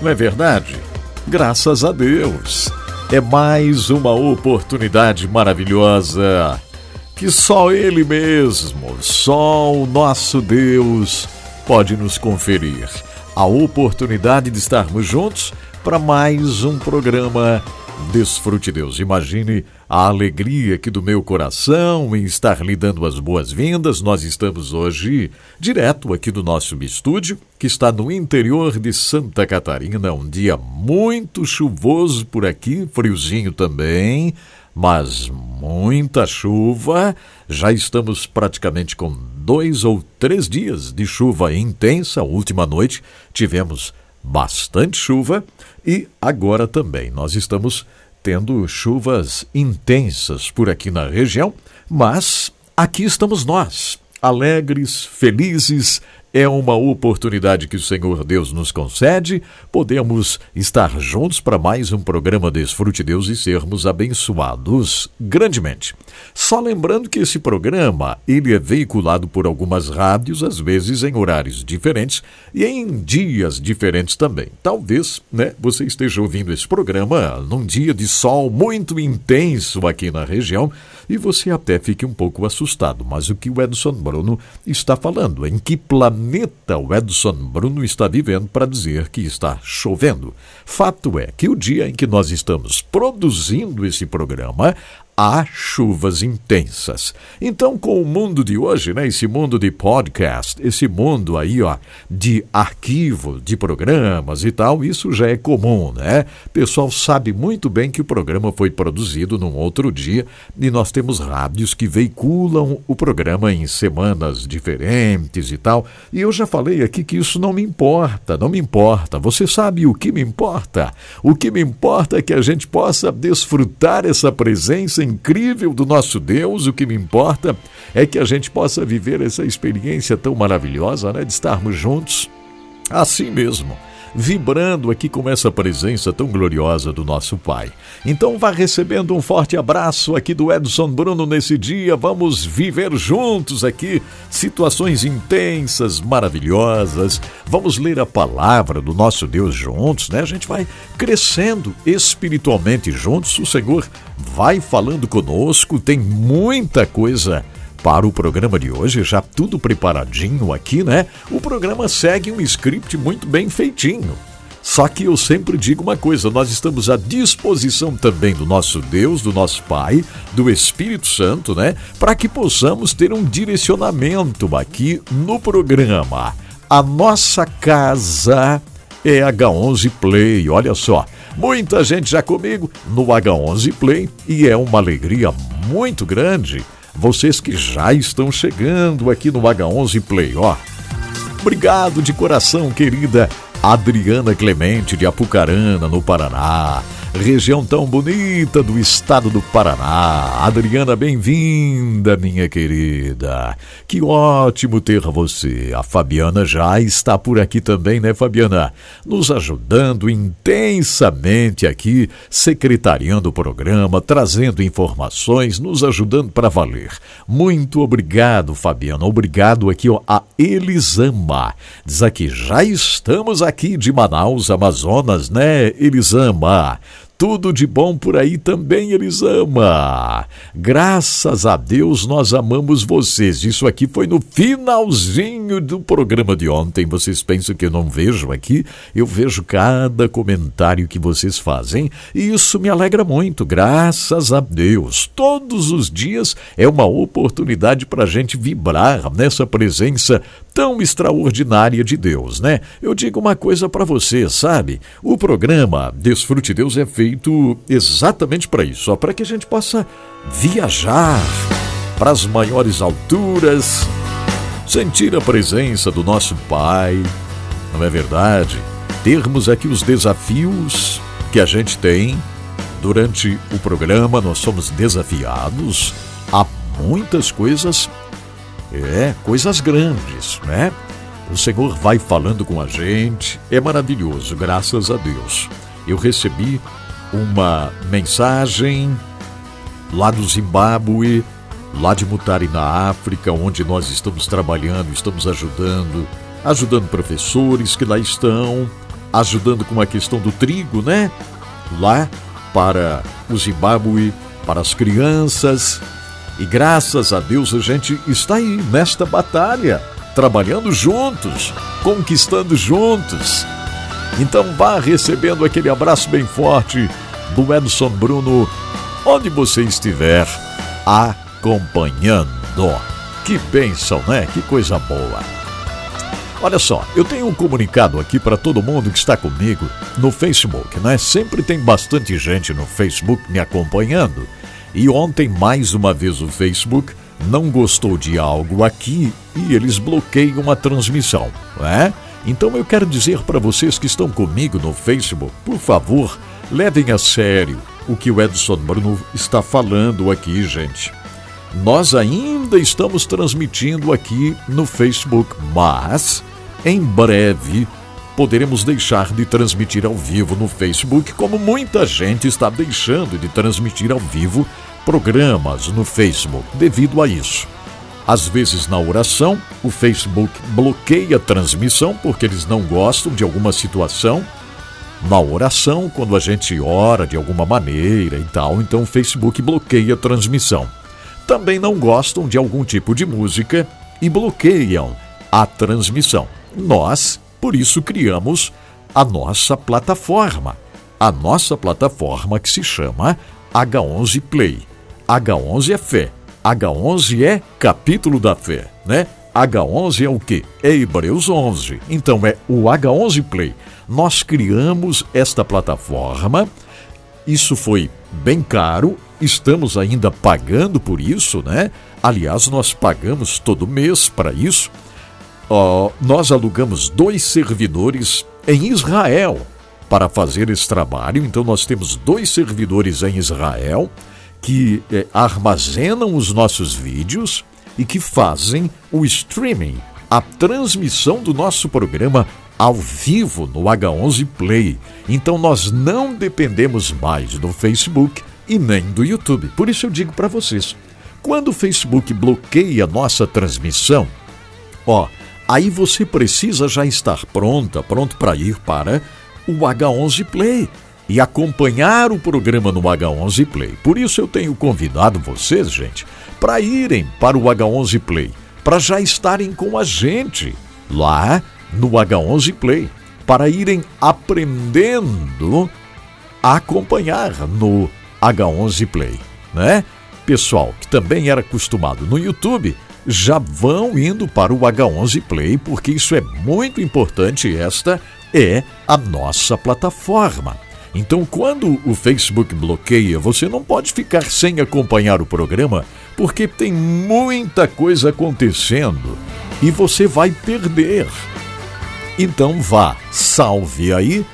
Não é verdade? Graças a Deus. É mais uma oportunidade maravilhosa que só Ele mesmo, só o nosso Deus pode nos conferir. A oportunidade de estarmos juntos para mais um programa Desfrute Deus. Imagine a alegria aqui do meu coração em estar lhe dando as boas-vindas. Nós estamos hoje direto aqui do nosso estúdio, que está no interior de Santa Catarina. Um dia muito chuvoso por aqui, friozinho também, mas muita chuva. Já estamos praticamente com dois ou três dias de chuva intensa. Última noite tivemos bastante chuva e agora também nós estamos tendo chuvas intensas por aqui na região, mas aqui estamos nós, alegres, felizes, é uma oportunidade que o Senhor Deus nos concede. Podemos estar juntos para mais um programa Desfrute Deus e sermos abençoados grandemente. Só lembrando que esse programa ele é veiculado por algumas rádios, às vezes em horários diferentes e em dias diferentes também. Talvez, né, você esteja ouvindo esse programa num dia de sol muito intenso aqui na região e você até fique um pouco assustado. Mas o que o Edson Bruno está falando? Em que planeta o Edson Bruno está vivendo para dizer que está chovendo? Fato é que o dia em que nós estamos produzindo esse programa, há chuvas intensas. Então, com o mundo de hoje, né, esse mundo de podcast, esse mundo aí, ó, de arquivo, de programas e tal, isso já é comum, né? O pessoal sabe muito bem que o programa foi produzido num outro dia e nós temos rádios que veiculam o programa em semanas diferentes e tal. E eu já falei aqui que isso não me importa, não me importa. Você sabe o que me importa? O que me importa é que a gente possa desfrutar essa presença incrível do nosso Deus, o que me importa é que a gente possa viver essa experiência tão maravilhosa, né, de estarmos juntos assim mesmo vibrando aqui com essa presença tão gloriosa do nosso Pai. Então vá recebendo um forte abraço aqui do Edson Bruno nesse dia. Vamos viver juntos aqui situações intensas, maravilhosas. Vamos ler a palavra do nosso Deus juntos, né? A gente vai crescendo espiritualmente juntos. O Senhor vai falando conosco, tem muita coisa para o programa de hoje, já tudo preparadinho aqui, né? O programa segue um script muito bem feitinho. Só que eu sempre digo uma coisa: nós estamos à disposição também do nosso Deus, do nosso Pai, do Espírito Santo, né? Para que possamos ter um direcionamento aqui no programa. A nossa casa é H11 Play, olha só. Muita gente já comigo no H11 Play e é uma alegria muito grande vocês que já estão chegando aqui no H11 Play, ó. Obrigado de coração, querida Adriana Clemente de Apucarana, no Paraná região tão bonita do estado do Paraná. Adriana, bem-vinda, minha querida. Que ótimo ter você. A Fabiana já está por aqui também, né, Fabiana? Nos ajudando intensamente aqui, secretariando o programa, trazendo informações, nos ajudando para valer. Muito obrigado, Fabiana. Obrigado aqui ó, a Elisama. Diz aqui, já estamos aqui de Manaus, Amazonas, né, Elisama? Tudo de bom por aí também eles amam. Graças a Deus nós amamos vocês. Isso aqui foi no finalzinho do programa de ontem. Vocês pensam que eu não vejo aqui? Eu vejo cada comentário que vocês fazem e isso me alegra muito. Graças a Deus. Todos os dias é uma oportunidade para a gente vibrar nessa presença tão extraordinária de Deus, né? Eu digo uma coisa para você, sabe? O programa Desfrute Deus é feito exatamente para isso, só para que a gente possa viajar para as maiores alturas, sentir a presença do nosso Pai, não é verdade? termos aqui os desafios que a gente tem durante o programa. Nós somos desafiados a muitas coisas, é, coisas grandes, né? O Senhor vai falando com a gente, é maravilhoso, graças a Deus. Eu recebi uma mensagem lá do Zimbábue, lá de Mutari na África, onde nós estamos trabalhando, estamos ajudando, ajudando professores que lá estão, ajudando com a questão do trigo, né? Lá para o Zimbábue, para as crianças. E graças a Deus a gente está aí nesta batalha trabalhando juntos, conquistando juntos. Então vá recebendo aquele abraço bem forte do Edson Bruno, onde você estiver acompanhando. Que bênção, né? Que coisa boa. Olha só, eu tenho um comunicado aqui para todo mundo que está comigo no Facebook, né? Sempre tem bastante gente no Facebook me acompanhando. E ontem, mais uma vez, o Facebook não gostou de algo aqui e eles bloqueiam a transmissão, né? Então eu quero dizer para vocês que estão comigo no Facebook, por favor, levem a sério o que o Edson Bruno está falando aqui, gente. Nós ainda estamos transmitindo aqui no Facebook, mas em breve poderemos deixar de transmitir ao vivo no Facebook, como muita gente está deixando de transmitir ao vivo programas no Facebook devido a isso. Às vezes, na oração, o Facebook bloqueia a transmissão porque eles não gostam de alguma situação. Na oração, quando a gente ora de alguma maneira e tal, então o Facebook bloqueia a transmissão. Também não gostam de algum tipo de música e bloqueiam a transmissão. Nós, por isso, criamos a nossa plataforma. A nossa plataforma que se chama H11 Play. H11 é fé. H11 é capítulo da fé, né? H11 é o que? É Hebreus 11. Então é o H11 Play. Nós criamos esta plataforma. Isso foi bem caro. Estamos ainda pagando por isso, né? Aliás, nós pagamos todo mês para isso. Uh, nós alugamos dois servidores em Israel para fazer esse trabalho. Então, nós temos dois servidores em Israel que é, armazenam os nossos vídeos e que fazem o streaming, a transmissão do nosso programa ao vivo no H11 Play. Então nós não dependemos mais do Facebook e nem do YouTube. Por isso eu digo para vocês, quando o Facebook bloqueia nossa transmissão, ó, aí você precisa já estar pronta, pronto para ir para o H11 Play e acompanhar o programa no H11 Play. Por isso eu tenho convidado vocês, gente, para irem para o H11 Play, para já estarem com a gente lá no H11 Play, para irem aprendendo a acompanhar no H11 Play, né? Pessoal que também era acostumado no YouTube, já vão indo para o H11 Play, porque isso é muito importante. Esta é a nossa plataforma. Então, quando o Facebook bloqueia, você não pode ficar sem acompanhar o programa, porque tem muita coisa acontecendo e você vai perder. Então, vá, salve aí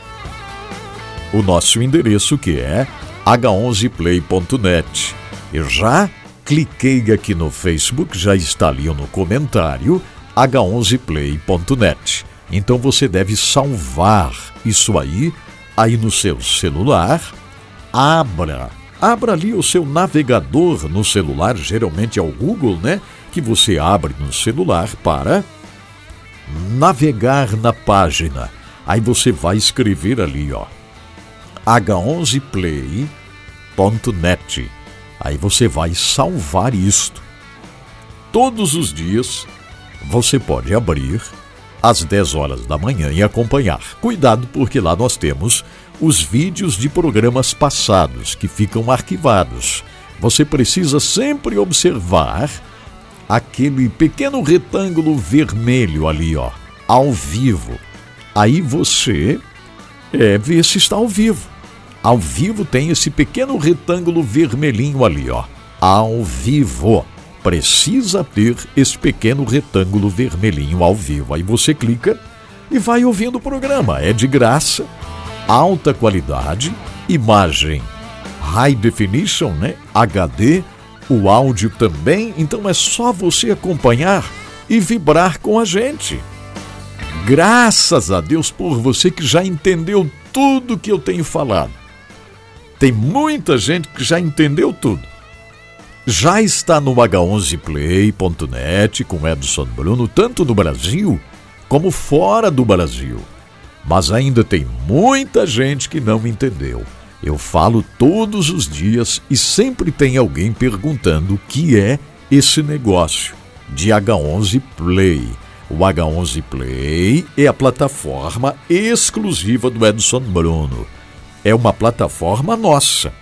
o nosso endereço que é h11play.net. Eu já cliquei aqui no Facebook, já está ali no comentário h11play.net. Então você deve salvar isso aí aí no seu celular, abra, abra ali o seu navegador no celular, geralmente é o Google, né? Que você abre no celular para navegar na página. Aí você vai escrever ali, ó, h11play.net. Aí você vai salvar isto. Todos os dias você pode abrir às 10 horas da manhã e acompanhar. Cuidado, porque lá nós temos os vídeos de programas passados que ficam arquivados. Você precisa sempre observar aquele pequeno retângulo vermelho ali, ó, ao vivo. Aí você é, vê se está ao vivo. Ao vivo tem esse pequeno retângulo vermelhinho ali, ó, ao vivo precisa ter esse pequeno retângulo vermelhinho ao vivo. Aí você clica e vai ouvindo o programa. É de graça, alta qualidade, imagem high definition, né? HD, o áudio também, então é só você acompanhar e vibrar com a gente. Graças a Deus por você que já entendeu tudo que eu tenho falado. Tem muita gente que já entendeu tudo. Já está no h11play.net com Edson Bruno, tanto no Brasil como fora do Brasil. Mas ainda tem muita gente que não entendeu. Eu falo todos os dias e sempre tem alguém perguntando o que é esse negócio de H11 Play. O H11 Play é a plataforma exclusiva do Edson Bruno. É uma plataforma nossa.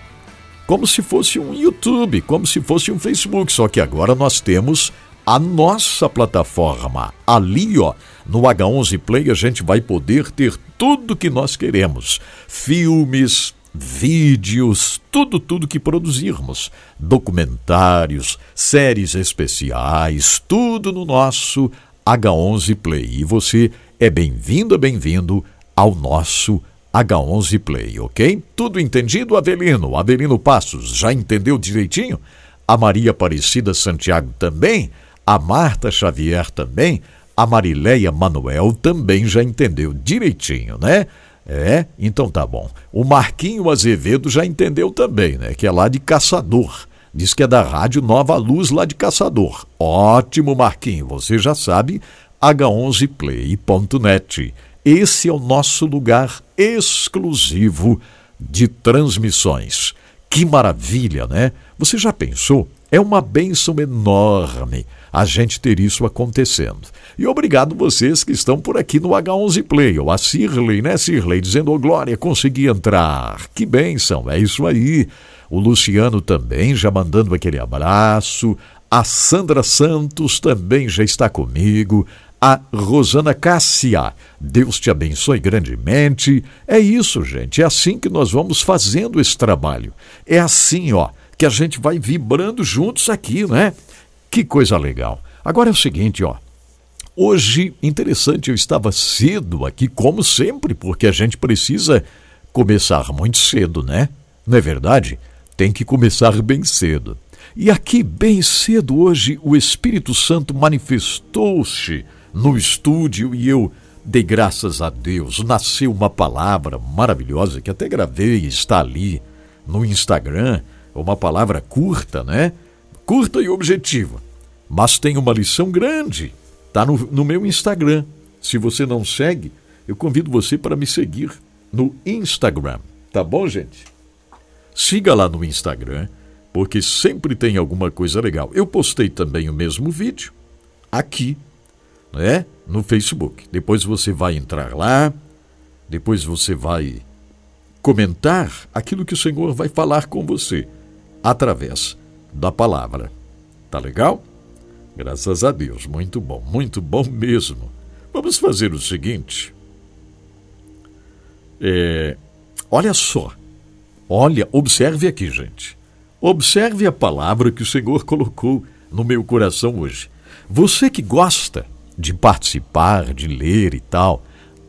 Como se fosse um YouTube, como se fosse um Facebook, só que agora nós temos a nossa plataforma. Ali, ó, no H11 Play a gente vai poder ter tudo que nós queremos: filmes, vídeos, tudo, tudo que produzirmos, documentários, séries especiais, tudo no nosso H11 Play. E você é bem-vindo, bem-vindo ao nosso H11 Play, ok? Tudo entendido, Avelino? Avelino Passos, já entendeu direitinho? A Maria Aparecida Santiago também? A Marta Xavier também? A Marileia Manuel também já entendeu direitinho, né? É, então tá bom. O Marquinho Azevedo já entendeu também, né? Que é lá de Caçador. Diz que é da Rádio Nova Luz lá de Caçador. Ótimo, Marquinho. Você já sabe, h11play.net. Esse é o nosso lugar exclusivo de transmissões. Que maravilha, né? Você já pensou? É uma bênção enorme a gente ter isso acontecendo. E obrigado vocês que estão por aqui no H11 Play, ou a Cirley, né, Cirley, dizendo, ô oh, Glória, consegui entrar. Que bênção, é isso aí. O Luciano também já mandando aquele abraço. A Sandra Santos também já está comigo. A Rosana Cássia, Deus te abençoe grandemente. É isso, gente. É assim que nós vamos fazendo esse trabalho. É assim, ó, que a gente vai vibrando juntos aqui, né? Que coisa legal. Agora é o seguinte, ó. Hoje, interessante, eu estava cedo aqui, como sempre, porque a gente precisa começar muito cedo, né? Não é verdade? Tem que começar bem cedo. E aqui, bem cedo, hoje, o Espírito Santo manifestou-se no estúdio e eu dei graças a Deus. Nasceu uma palavra maravilhosa que até gravei, está ali no Instagram. Uma palavra curta, né? Curta e objetiva. Mas tem uma lição grande Está no, no meu Instagram. Se você não segue, eu convido você para me seguir no Instagram. Tá bom, gente? Siga lá no Instagram, porque sempre tem alguma coisa legal. Eu postei também o mesmo vídeo aqui, né? No Facebook. Depois você vai entrar lá, depois você vai comentar aquilo que o Senhor vai falar com você através da palavra. Tá legal? Graças a Deus, muito bom, muito bom mesmo. Vamos fazer o seguinte. É, olha só. Olha, observe aqui, gente. Observe a palavra que o Senhor colocou no meu coração hoje. Você que gosta de participar, de ler e tal,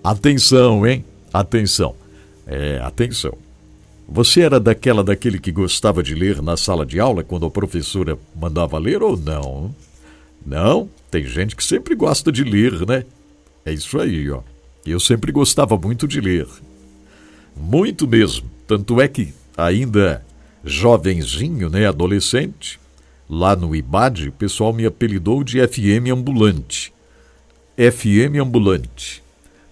atenção, hein? Atenção. É, atenção. Você era daquela daquele que gostava de ler na sala de aula quando a professora mandava ler ou não? Não, tem gente que sempre gosta de ler, né? É isso aí, ó. Eu sempre gostava muito de ler. Muito mesmo. Tanto é que, ainda jovenzinho, né, adolescente, lá no IBAD, o pessoal me apelidou de FM ambulante. FM ambulante.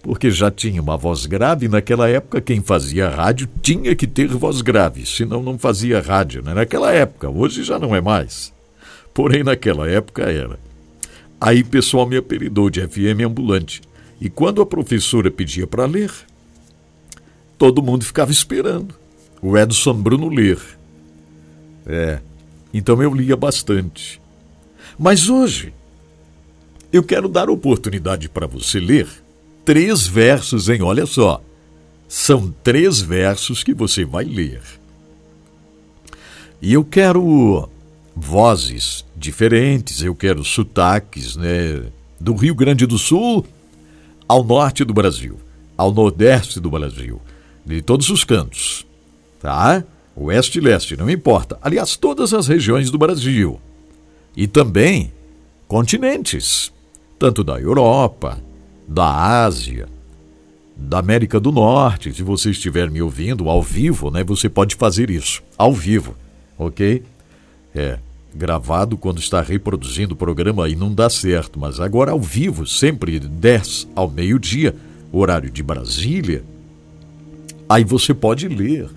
Porque já tinha uma voz grave, naquela época quem fazia rádio tinha que ter voz grave, senão não fazia rádio, né? Naquela época, hoje já não é mais. Porém, naquela época era. Aí o pessoal me apelidou de FM ambulante. E quando a professora pedia para ler, todo mundo ficava esperando o Edson Bruno ler. É, então eu lia bastante. Mas hoje, eu quero dar oportunidade para você ler três versos, hein? Olha só. São três versos que você vai ler. E eu quero vozes diferentes, eu quero sotaques, né? Do Rio Grande do Sul ao norte do Brasil, ao nordeste do Brasil, de todos os cantos, tá? Oeste e leste, não importa. Aliás, todas as regiões do Brasil. E também continentes, tanto da Europa, da Ásia, da América do Norte. Se você estiver me ouvindo ao vivo, né, você pode fazer isso, ao vivo, ok? É, gravado quando está reproduzindo o programa aí não dá certo, mas agora ao vivo, sempre 10 ao meio-dia, horário de Brasília, aí você pode ler.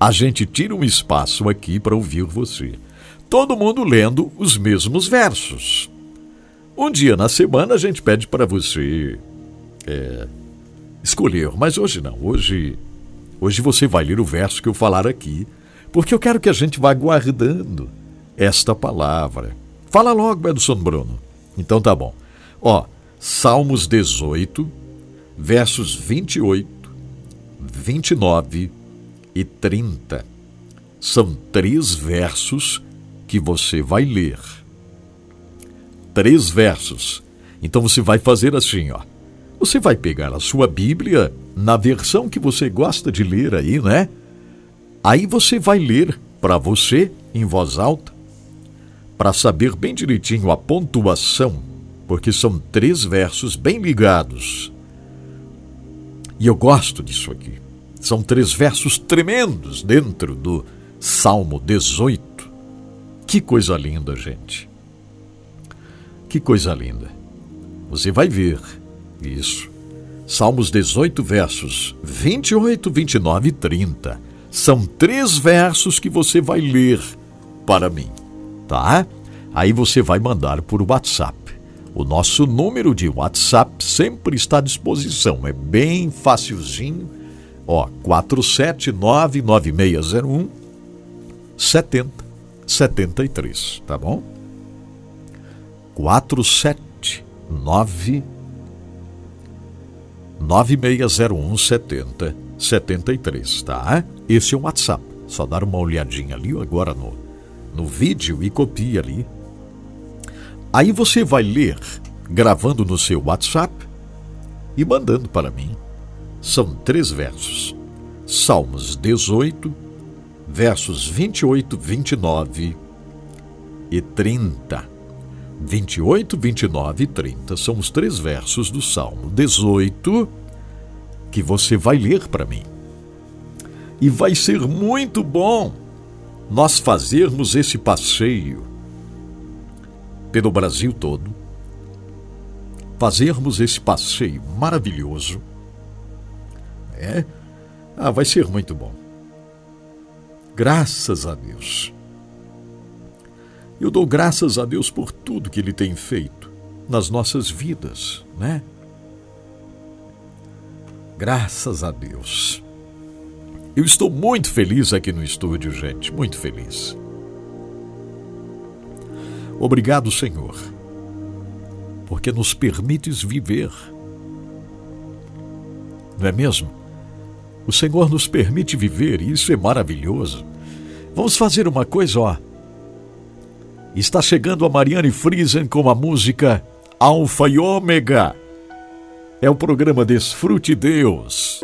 A gente tira um espaço aqui para ouvir você. Todo mundo lendo os mesmos versos. Um dia na semana a gente pede para você é, escolher, mas hoje não. Hoje, hoje você vai ler o verso que eu falar aqui, porque eu quero que a gente vá guardando esta palavra. Fala logo, Edson Bruno. Então tá bom. Ó, Salmos 18, versos 28, 29 e 30. São três versos que você vai ler. Três versos. Então você vai fazer assim, ó. Você vai pegar a sua Bíblia na versão que você gosta de ler aí, né? Aí você vai ler para você em voz alta para saber bem direitinho a pontuação, porque são três versos bem ligados. E eu gosto disso aqui. São três versos tremendos dentro do Salmo 18. Que coisa linda, gente. Que coisa linda. Você vai ver isso. Salmos 18, versos 28, 29 e 30. São três versos que você vai ler para mim tá? Aí você vai mandar por WhatsApp. O nosso número de WhatsApp sempre está à disposição, é bem facilzinho. Ó, 4799601 7073, tá bom? 479 9601 7073, tá? Esse é o WhatsApp. Só dar uma olhadinha ali agora no no vídeo e copia ali. Aí você vai ler, gravando no seu WhatsApp e mandando para mim. São três versos. Salmos 18, versos 28, 29 e 30. 28, 29 e 30 são os três versos do Salmo 18 que você vai ler para mim. E vai ser muito bom nós fazermos esse passeio pelo Brasil todo, fazermos esse passeio maravilhoso, é, ah, vai ser muito bom. Graças a Deus. Eu dou graças a Deus por tudo que Ele tem feito nas nossas vidas, né? Graças a Deus. Eu estou muito feliz aqui no estúdio, gente, muito feliz. Obrigado, Senhor, porque nos permites viver. Não é mesmo? O Senhor nos permite viver e isso é maravilhoso. Vamos fazer uma coisa, ó. Está chegando a Mariane Friesen com a música Alfa e Ômega. É o programa Desfrute Deus.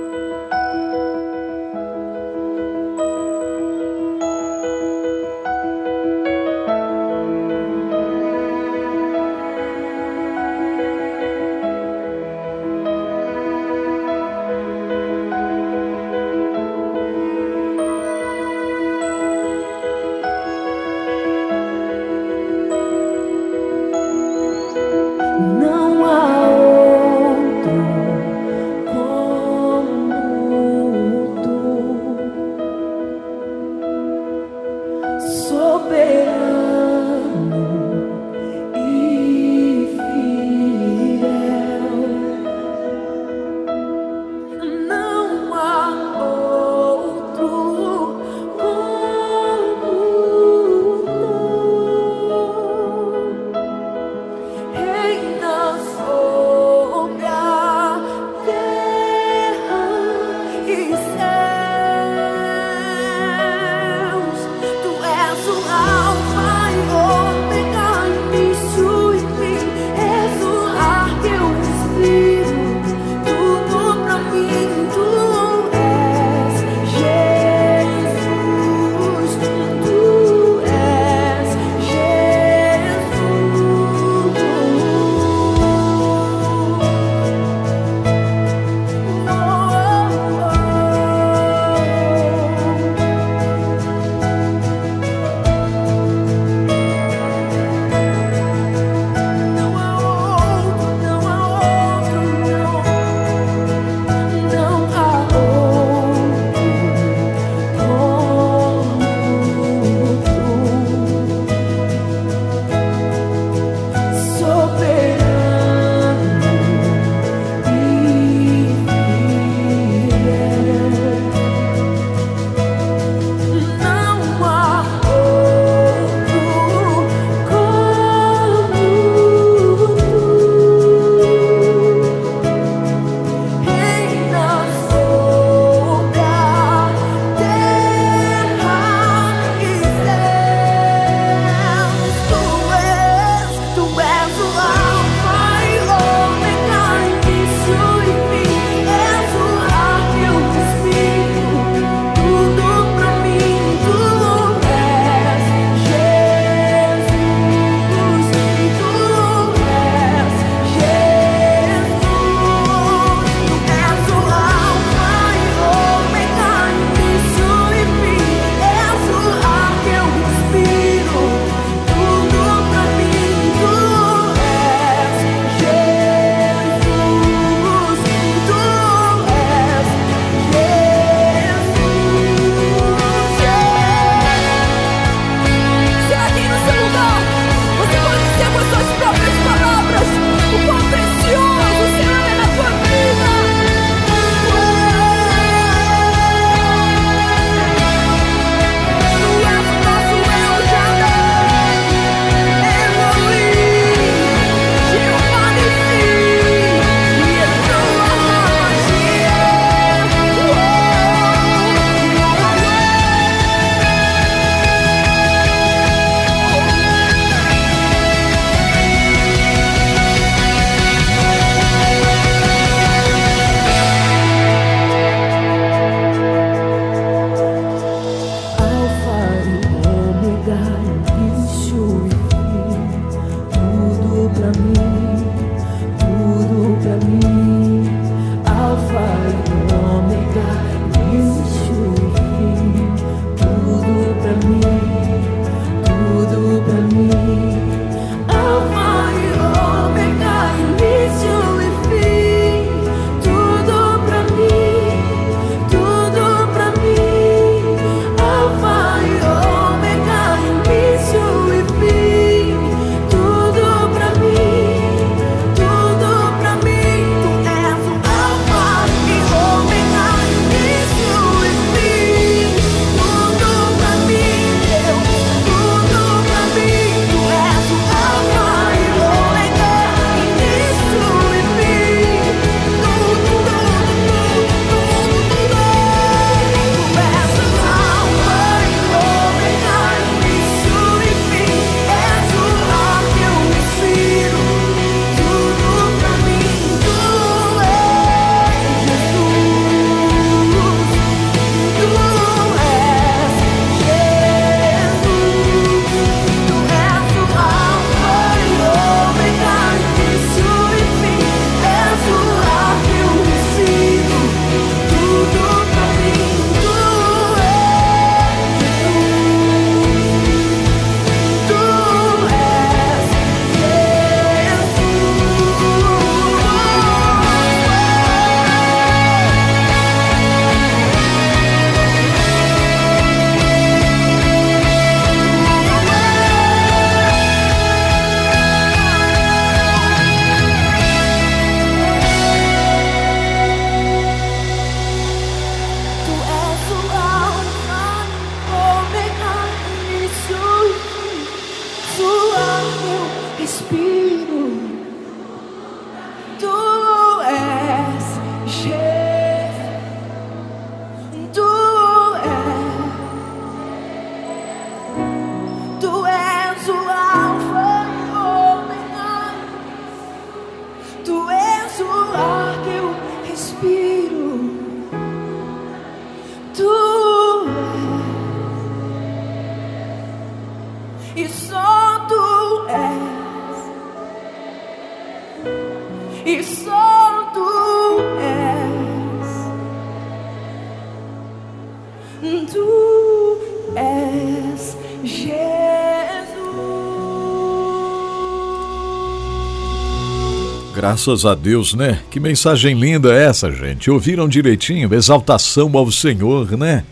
Graças a Deus, né? Que mensagem linda é essa, gente. Ouviram direitinho? Exaltação ao Senhor, né?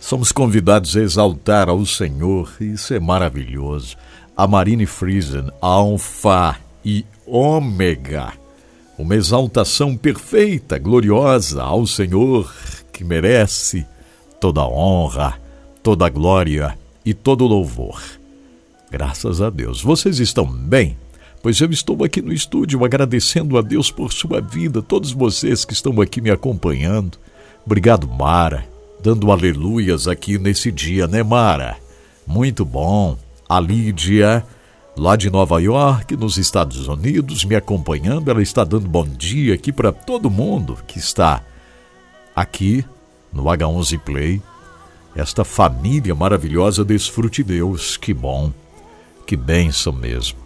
Somos convidados a exaltar ao Senhor, isso é maravilhoso. A Marine Friesen, Alfa e Ômega. Uma exaltação perfeita, gloriosa ao Senhor, que merece toda honra, toda glória e todo louvor. Graças a Deus. Vocês estão bem? pois eu estou aqui no estúdio agradecendo a Deus por sua vida, todos vocês que estão aqui me acompanhando. Obrigado, Mara, dando aleluias aqui nesse dia, né, Mara? Muito bom. A Lídia, lá de Nova York, nos Estados Unidos, me acompanhando, ela está dando bom dia aqui para todo mundo que está aqui no H11 Play. Esta família maravilhosa desfrute Deus, que bom, que bênção mesmo.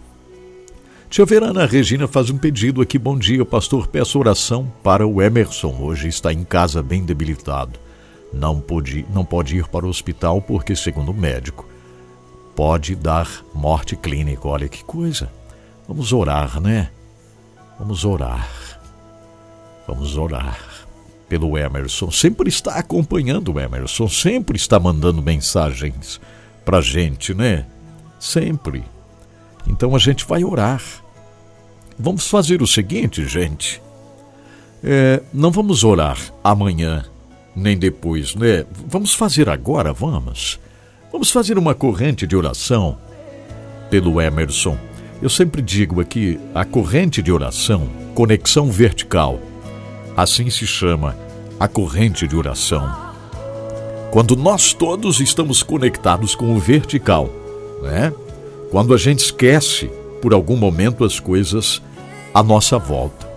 Tia Verana Regina faz um pedido aqui. Bom dia, pastor. Peço oração para o Emerson. Hoje está em casa bem debilitado. Não pode, não pode ir para o hospital porque, segundo o médico, pode dar morte clínica. Olha que coisa. Vamos orar, né? Vamos orar. Vamos orar pelo Emerson. Sempre está acompanhando o Emerson, sempre está mandando mensagens pra gente, né? Sempre. Então a gente vai orar. Vamos fazer o seguinte, gente. É, não vamos orar amanhã, nem depois, né? Vamos fazer agora, vamos. Vamos fazer uma corrente de oração pelo Emerson. Eu sempre digo aqui, a corrente de oração, conexão vertical. Assim se chama a corrente de oração. Quando nós todos estamos conectados com o vertical, né? Quando a gente esquece por algum momento as coisas à nossa volta.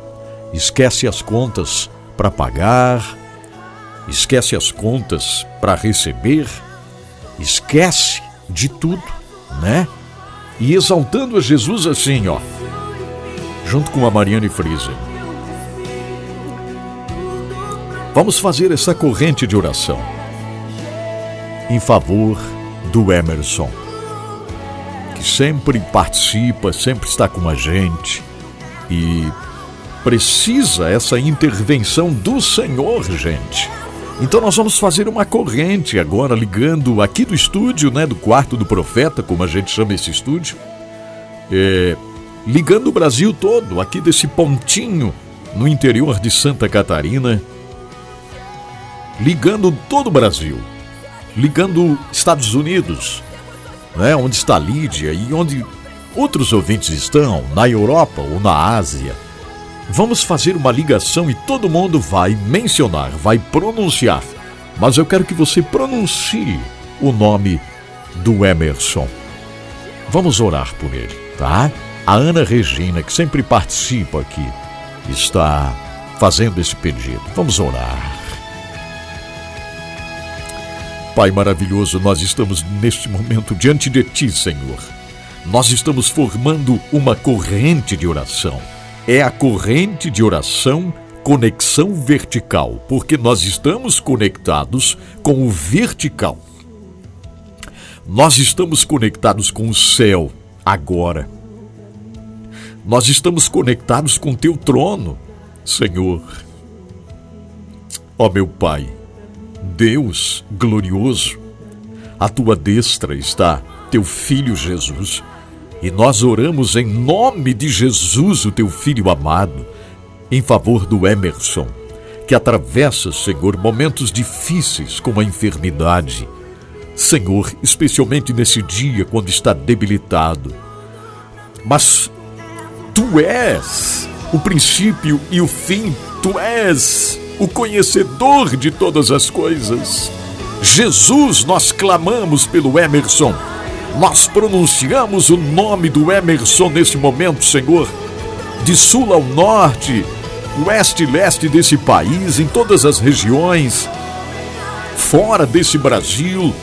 Esquece as contas para pagar, esquece as contas para receber, esquece de tudo, né? E exaltando a Jesus assim, ó, junto com a Mariane Friesen. Vamos fazer essa corrente de oração em favor do Emerson, que sempre participa, sempre está com a gente e precisa essa intervenção do Senhor, gente. Então nós vamos fazer uma corrente agora ligando aqui do estúdio, né, do quarto do profeta, como a gente chama esse estúdio, é, ligando o Brasil todo, aqui desse pontinho no interior de Santa Catarina, ligando todo o Brasil, ligando Estados Unidos, né, onde está Lídia e onde outros ouvintes estão, na Europa ou na Ásia. Vamos fazer uma ligação e todo mundo vai mencionar, vai pronunciar. Mas eu quero que você pronuncie o nome do Emerson. Vamos orar por ele, tá? A Ana Regina, que sempre participa aqui, está fazendo esse pedido. Vamos orar. Pai maravilhoso, nós estamos neste momento diante de Ti, Senhor. Nós estamos formando uma corrente de oração é a corrente de oração conexão vertical, porque nós estamos conectados com o vertical. Nós estamos conectados com o céu agora. Nós estamos conectados com teu trono, Senhor. Ó meu Pai, Deus glorioso, à tua destra está teu filho Jesus e nós oramos em nome de Jesus, o teu filho amado, em favor do Emerson, que atravessa, Senhor, momentos difíceis como a enfermidade. Senhor, especialmente nesse dia quando está debilitado. Mas tu és o princípio e o fim, tu és o conhecedor de todas as coisas. Jesus, nós clamamos pelo Emerson nós pronunciamos o nome do Emerson nesse momento, Senhor, de sul ao norte, oeste e leste desse país, em todas as regiões, fora desse Brasil,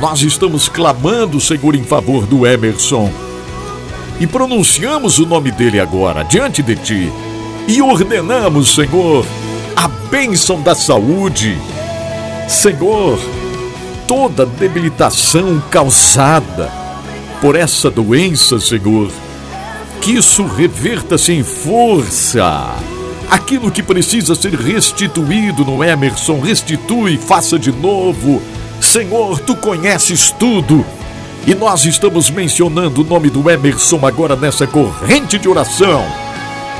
nós estamos clamando, Senhor, em favor do Emerson. E pronunciamos o nome dele agora, diante de ti, e ordenamos, Senhor, a bênção da saúde. Senhor, toda debilitação causada por essa doença, Senhor. Que isso reverta-se em força. Aquilo que precisa ser restituído no Emerson, restitui, faça de novo. Senhor, tu conheces tudo. E nós estamos mencionando o nome do Emerson agora nessa corrente de oração.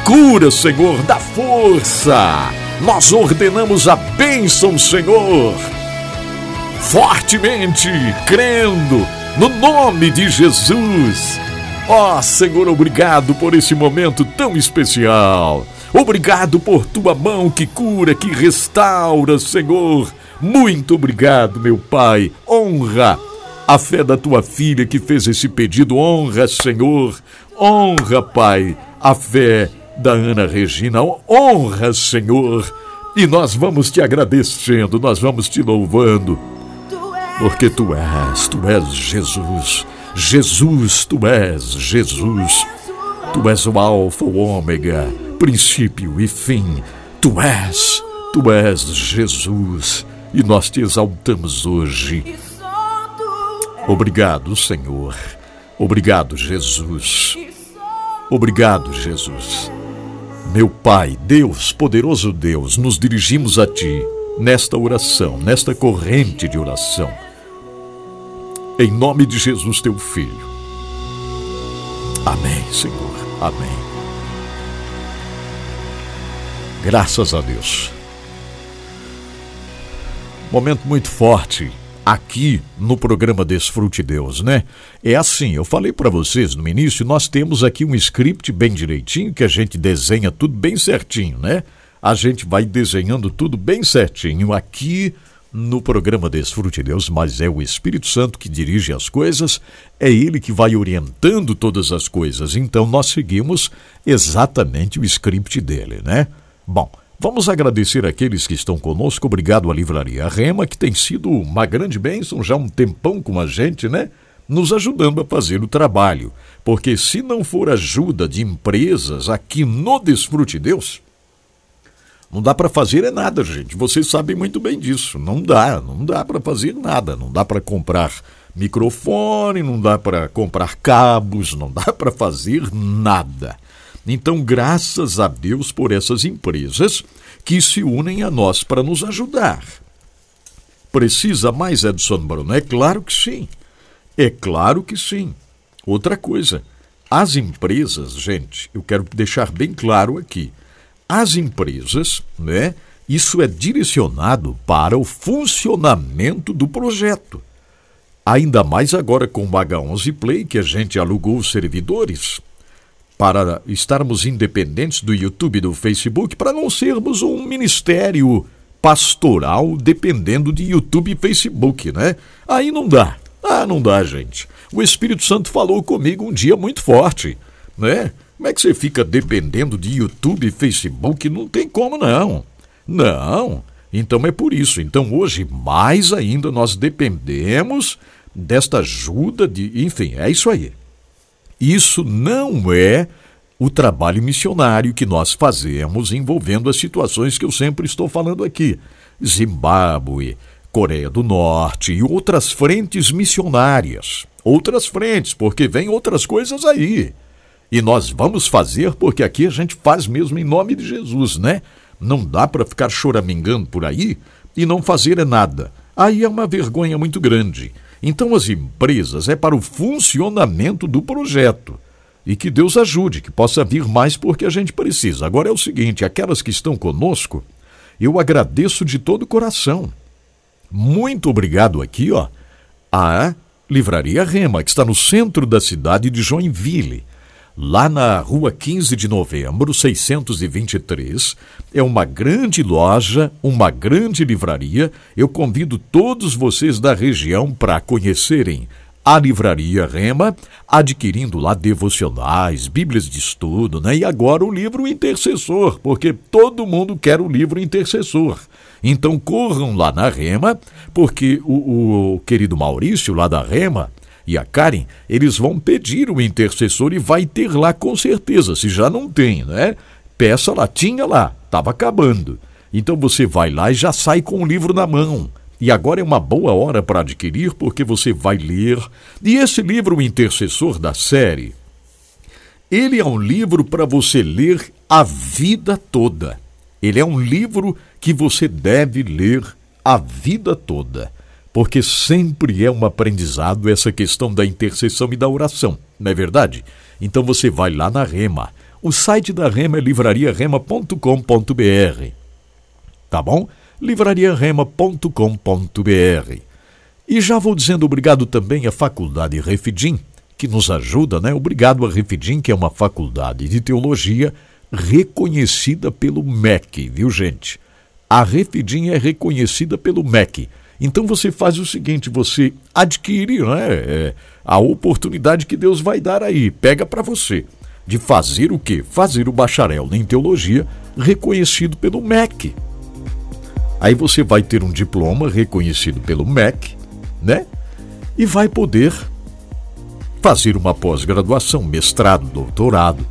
Cura, Senhor, dá força. Nós ordenamos a bênção, Senhor. Fortemente, crendo no nome de Jesus. Ó oh, Senhor, obrigado por esse momento tão especial. Obrigado por tua mão que cura, que restaura, Senhor. Muito obrigado, meu Pai. Honra a fé da tua filha que fez esse pedido. Honra, Senhor. Honra, Pai, a fé da Ana Regina. Honra, Senhor. E nós vamos te agradecendo, nós vamos te louvando porque tu és, tu és Jesus. Jesus, tu és Jesus. Tu és o Alfa, o Ômega, princípio e fim. Tu és, tu és Jesus. E nós te exaltamos hoje. Obrigado, Senhor. Obrigado, Jesus. Obrigado, Jesus. Meu Pai, Deus, poderoso Deus, nos dirigimos a Ti nesta oração, nesta corrente de oração. Em nome de Jesus, teu filho. Amém, Senhor. Amém. Graças a Deus. Momento muito forte aqui no programa Desfrute Deus, né? É assim, eu falei para vocês no início, nós temos aqui um script bem direitinho que a gente desenha tudo bem certinho, né? a gente vai desenhando tudo bem certinho aqui no programa Desfrute Deus, mas é o Espírito Santo que dirige as coisas, é ele que vai orientando todas as coisas. Então nós seguimos exatamente o script dele, né? Bom, vamos agradecer aqueles que estão conosco. Obrigado à Livraria Rema, que tem sido uma grande bênção já um tempão com a gente, né? Nos ajudando a fazer o trabalho. Porque se não for ajuda de empresas aqui no Desfrute Deus, Não dá para fazer é nada, gente. Vocês sabem muito bem disso. Não dá, não dá para fazer nada. Não dá para comprar microfone, não dá para comprar cabos, não dá para fazer nada. Então, graças a Deus por essas empresas que se unem a nós para nos ajudar. Precisa mais Edson Bruno? É claro que sim. É claro que sim. Outra coisa, as empresas, gente, eu quero deixar bem claro aqui as empresas, né? Isso é direcionado para o funcionamento do projeto. Ainda mais agora com o H11 Play, que a gente alugou os servidores para estarmos independentes do YouTube e do Facebook, para não sermos um ministério pastoral dependendo de YouTube e Facebook, né? Aí não dá. Ah, não dá, gente. O Espírito Santo falou comigo um dia muito forte, né? Como é que você fica dependendo de YouTube e Facebook? Não tem como não. Não. Então é por isso. Então hoje, mais ainda, nós dependemos desta ajuda de. Enfim, é isso aí. Isso não é o trabalho missionário que nós fazemos envolvendo as situações que eu sempre estou falando aqui: Zimbábue, Coreia do Norte e outras frentes missionárias. Outras frentes, porque vem outras coisas aí. E nós vamos fazer porque aqui a gente faz mesmo em nome de Jesus, né? Não dá para ficar choramingando por aí e não fazer nada. Aí é uma vergonha muito grande. Então as empresas é para o funcionamento do projeto. E que Deus ajude, que possa vir mais porque a gente precisa. Agora é o seguinte, aquelas que estão conosco, eu agradeço de todo o coração. Muito obrigado aqui, ó, à Livraria Rema, que está no centro da cidade de Joinville lá na rua 15 de novembro, 623. É uma grande loja, uma grande livraria. Eu convido todos vocês da região para conhecerem a Livraria Rema, adquirindo lá devocionais, bíblias de estudo, né? E agora o livro Intercessor, porque todo mundo quer o livro Intercessor. Então corram lá na Rema, porque o, o querido Maurício, lá da Rema, e a Karen, eles vão pedir o intercessor e vai ter lá com certeza, se já não tem, né? Peça lá, tinha lá, estava acabando. Então você vai lá e já sai com o livro na mão. E agora é uma boa hora para adquirir, porque você vai ler. E esse livro, O Intercessor da série, ele é um livro para você ler a vida toda. Ele é um livro que você deve ler a vida toda porque sempre é um aprendizado essa questão da intercessão e da oração, não é verdade? Então você vai lá na Rema. O site da Rema é livrariarema.com.br. Tá bom? livrariarema.com.br. E já vou dizendo obrigado também à Faculdade Refidim, que nos ajuda, né? Obrigado à Refidim, que é uma faculdade de teologia reconhecida pelo MEC, viu, gente? A Refidim é reconhecida pelo MEC então você faz o seguinte: você adquire né, a oportunidade que Deus vai dar aí, pega para você, de fazer o quê? Fazer o bacharel em teologia reconhecido pelo MEC. Aí você vai ter um diploma reconhecido pelo MEC, né? E vai poder fazer uma pós-graduação, mestrado, doutorado,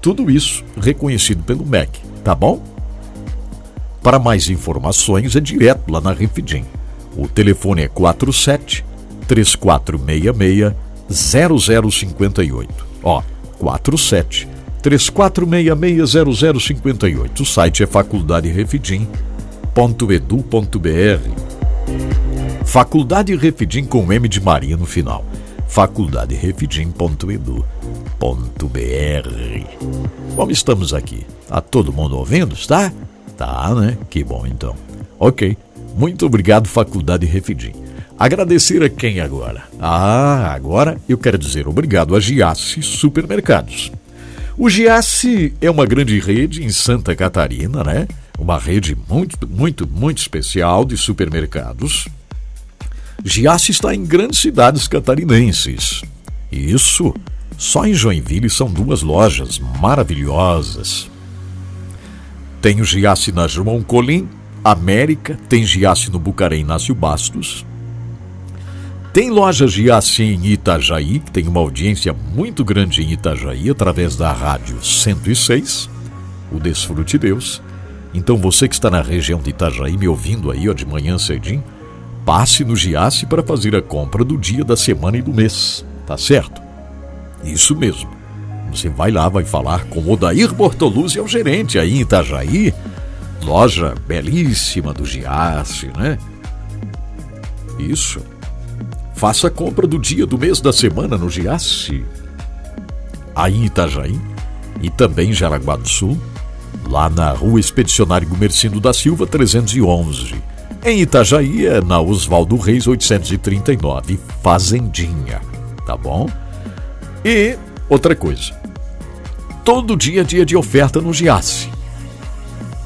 tudo isso reconhecido pelo MEC, tá bom? Para mais informações é direto lá na Refidim. O telefone é 47 3466 0058. Ó, 47 3466 0058. O site é faculdaderefidim.edu.br. Faculdade Refidim com M de Maria no final. faculdaderefidim.edu.br. Bom, estamos aqui. Tá todo mundo ouvindo, está? Tá, né? Que bom então. Ok. Muito obrigado, Faculdade Refidim. Agradecer a quem agora? Ah, agora eu quero dizer obrigado a Giasse Supermercados. O Giasse é uma grande rede em Santa Catarina, né? Uma rede muito, muito, muito especial de supermercados. Giasse está em grandes cidades catarinenses. Isso, só em Joinville são duas lojas maravilhosas. Tem o Giasse na João Colim América, tem Giasse no Bucarém Inácio Bastos. Tem loja Giasse em Itajaí, que tem uma audiência muito grande em Itajaí, através da rádio 106, o Desfrute Deus. Então você que está na região de Itajaí me ouvindo aí ó, de manhã cedinho, passe no Giasse para fazer a compra do dia da semana e do mês, tá certo? Isso mesmo. Você vai lá, vai falar com o Odair Bortoluzzi, é o gerente aí em Itajaí, loja belíssima do Giasse, né? Isso. Faça a compra do dia do mês da semana no Giasse. Aí em Itajaí e também em Jaraguá do Sul, lá na Rua Expedicionário Gumercindo da Silva 311. Em Itajaí é na Oswaldo Reis 839, Fazendinha, tá bom? E outra coisa. Todo dia é dia de oferta no Giasse.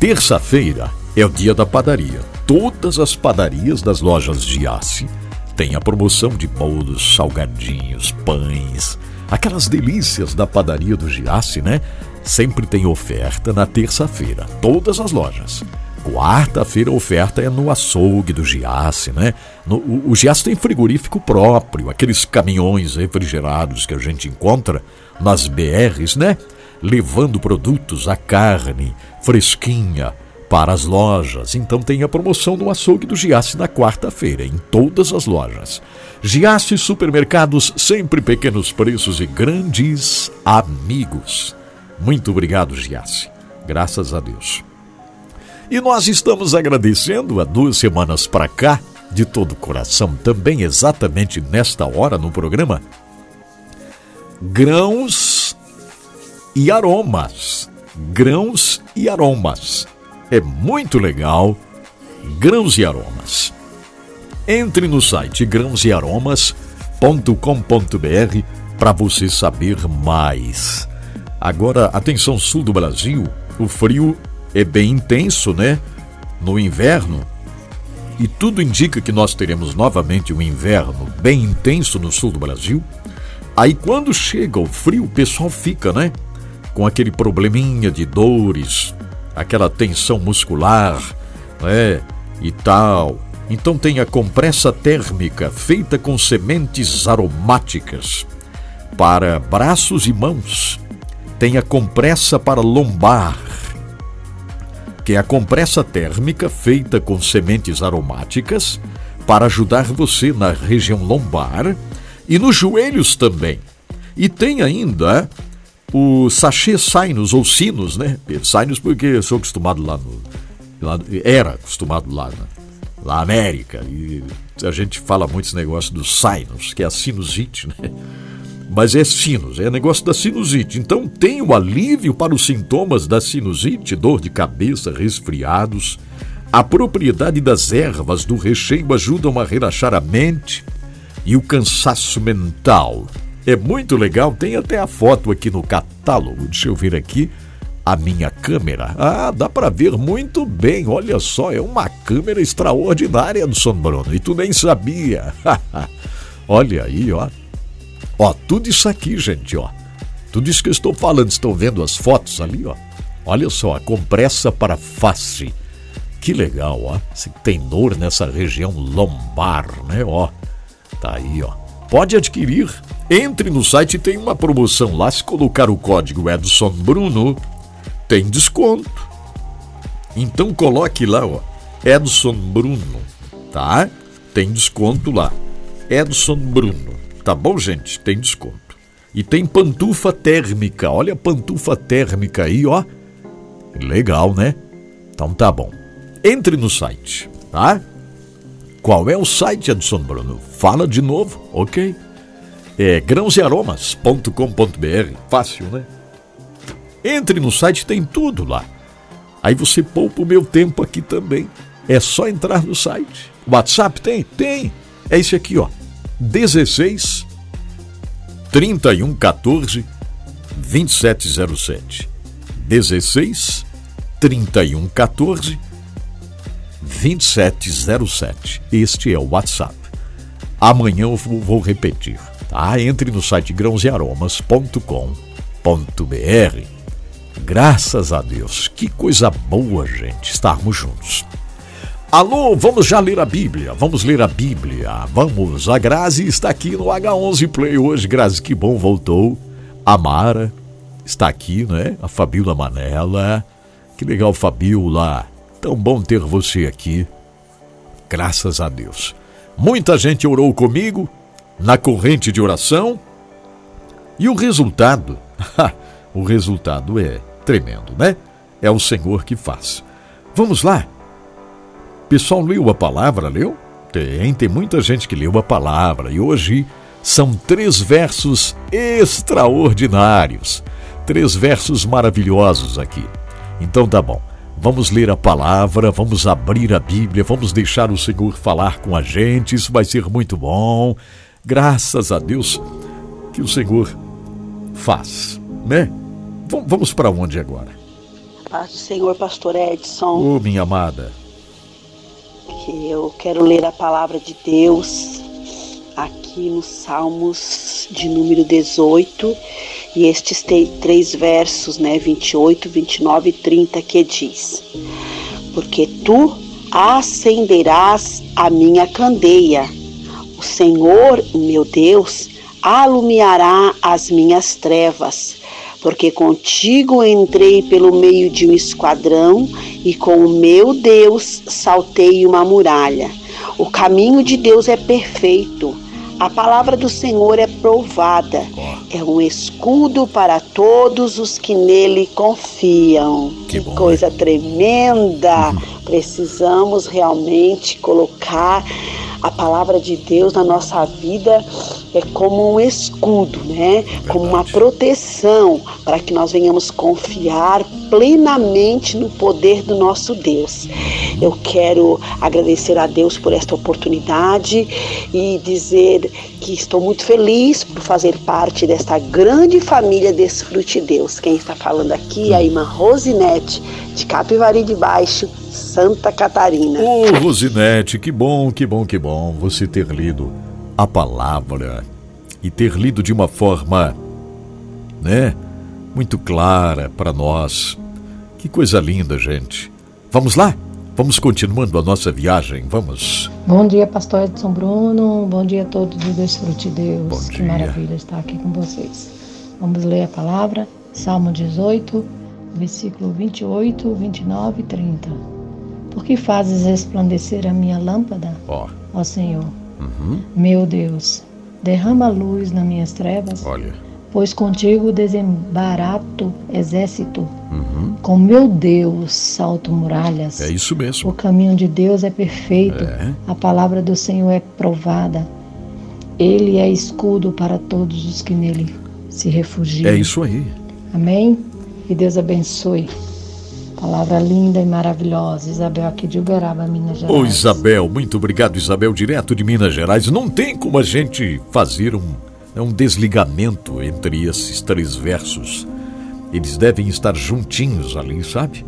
Terça-feira é o dia da padaria. Todas as padarias das lojas Giasse têm a promoção de bolos, salgadinhos, pães, aquelas delícias da padaria do Giasse, né? Sempre tem oferta na terça-feira, todas as lojas. Quarta-feira a oferta é no açougue do Giasse, né? No, o, o Giasse tem frigorífico próprio, aqueles caminhões refrigerados que a gente encontra nas BRs, né? Levando produtos, a carne fresquinha para as lojas. Então tem a promoção no açougue do Giasse na quarta-feira, em todas as lojas. Giasse Supermercados, sempre pequenos preços e grandes amigos. Muito obrigado, Giasse. Graças a Deus. E nós estamos agradecendo há duas semanas para cá, de todo o coração, também exatamente nesta hora no programa, grãos e aromas. Grãos e aromas. É muito legal. Grãos e aromas. Entre no site grãosearomas.com.br para você saber mais. Agora, atenção sul do Brasil, o frio é bem intenso, né? No inverno. E tudo indica que nós teremos novamente um inverno bem intenso no sul do Brasil. Aí quando chega o frio, o pessoal fica, né? Com aquele probleminha de dores, aquela tensão muscular, né? E tal. Então tem a compressa térmica feita com sementes aromáticas para braços e mãos. Tem a compressa para lombar, que é a compressa térmica feita com sementes aromáticas para ajudar você na região lombar e nos joelhos também. E tem ainda o sachê Sinus ou Sinus, né? Sinus porque eu sou acostumado lá no. Lá, era acostumado lá na, lá na América. E a gente fala muito esse negócio do sinus, que é a sinusite, né? mas é sinus, é negócio da sinusite. Então tem o alívio para os sintomas da sinusite, dor de cabeça, resfriados. A propriedade das ervas do recheio ajudam a relaxar a mente e o cansaço mental. É muito legal, tem até a foto aqui no catálogo. Deixa eu ver aqui a minha câmera. Ah, dá para ver muito bem. Olha só, é uma câmera extraordinária do Son Bruno. E tu nem sabia. Olha aí, ó. Ó, tudo isso aqui, gente, ó. Tudo isso que eu estou falando, estão vendo as fotos ali, ó. Olha só, a compressa para face. Que legal, ó. Tem dor nessa região lombar, né, ó. Tá aí, ó. Pode adquirir. Entre no site e tem uma promoção lá. Se colocar o código Edson Bruno, tem desconto. Então coloque lá, ó. Edson Bruno, tá? Tem desconto lá. Edson Bruno. Tá bom, gente? Tem desconto. E tem pantufa térmica. Olha a pantufa térmica aí, ó. Legal, né? Então tá bom. Entre no site, tá? Qual é o site, Edson Bruno? Fala de novo, ok? É grãosearomas.com.br. Fácil, né? Entre no site, tem tudo lá. Aí você poupa o meu tempo aqui também. É só entrar no site. WhatsApp tem? Tem. É esse aqui, ó. 16 31 14 2707. 16 31 14 2707. Este é o WhatsApp. Amanhã eu vou repetir. Tá? Entre no site grãosearomas.com.br. Graças a Deus, que coisa boa, gente, estarmos juntos. Alô, vamos já ler a Bíblia. Vamos ler a Bíblia. Vamos. A Grazi está aqui no H11 Play hoje. Grazi, que bom, voltou. A Mara está aqui, né? A Fabíola Manela. Que legal, Fabiola. Tão bom ter você aqui. Graças a Deus. Muita gente orou comigo na corrente de oração. E o resultado, o resultado é tremendo, né? É o Senhor que faz. Vamos lá. Pessoal, leu a palavra, leu? Tem, tem muita gente que leu a palavra e hoje são três versos extraordinários, três versos maravilhosos aqui. Então tá bom. Vamos ler a palavra, vamos abrir a Bíblia, vamos deixar o Senhor falar com a gente, isso vai ser muito bom. Graças a Deus que o Senhor faz, né? vamos para onde agora? Paz do Senhor, Pastor Edson. Ô, oh, minha amada. Que eu quero ler a palavra de Deus aqui nos Salmos de número 18 e estes três versos, né, 28, 29 e 30, que diz: Porque tu acenderás a minha candeia, o Senhor, meu Deus, alumiará as minhas trevas, porque contigo entrei pelo meio de um esquadrão e com o meu Deus saltei uma muralha. O caminho de Deus é perfeito a palavra do Senhor é provada, é um escudo para todos os que nele confiam. Que, que coisa tremenda! Uhum. Precisamos realmente colocar a palavra de Deus na nossa vida é como um escudo, né? Como uma proteção para que nós venhamos confiar plenamente no poder do nosso Deus. Eu quero agradecer a Deus por esta oportunidade e dizer que estou muito feliz por fazer parte desta grande família Desfrute Deus. Quem está falando aqui é a irmã Rosinete, de Capivari de Baixo, Santa Catarina. Ô, oh, Rosinete, que bom, que bom, que bom você ter lido a palavra e ter lido de uma forma, né, muito clara para nós. Que coisa linda, gente. Vamos lá? Vamos continuando a nossa viagem, vamos. Bom dia, pastor Edson Bruno. Bom dia a todos do Desfrute Deus. Bom que maravilha estar aqui com vocês. Vamos ler a palavra, Salmo 18, versículo 28, 29 e 30. Por que fazes resplandecer a minha lâmpada, ó oh. Senhor? Uhum. Meu Deus, derrama luz nas minhas trevas. Olha. Pois contigo desembarato exército. Uhum. Com meu Deus salto muralhas. É isso mesmo. O caminho de Deus é perfeito. É. A palavra do Senhor é provada. Ele é escudo para todos os que nele se refugiam. É isso aí. Amém? Que Deus abençoe. Palavra linda e maravilhosa. Isabel aqui de Uberaba, Minas Gerais. Ô Isabel, muito obrigado, Isabel, direto de Minas Gerais. Não tem como a gente fazer um, né, um desligamento entre esses três versos. Eles devem estar juntinhos ali, sabe?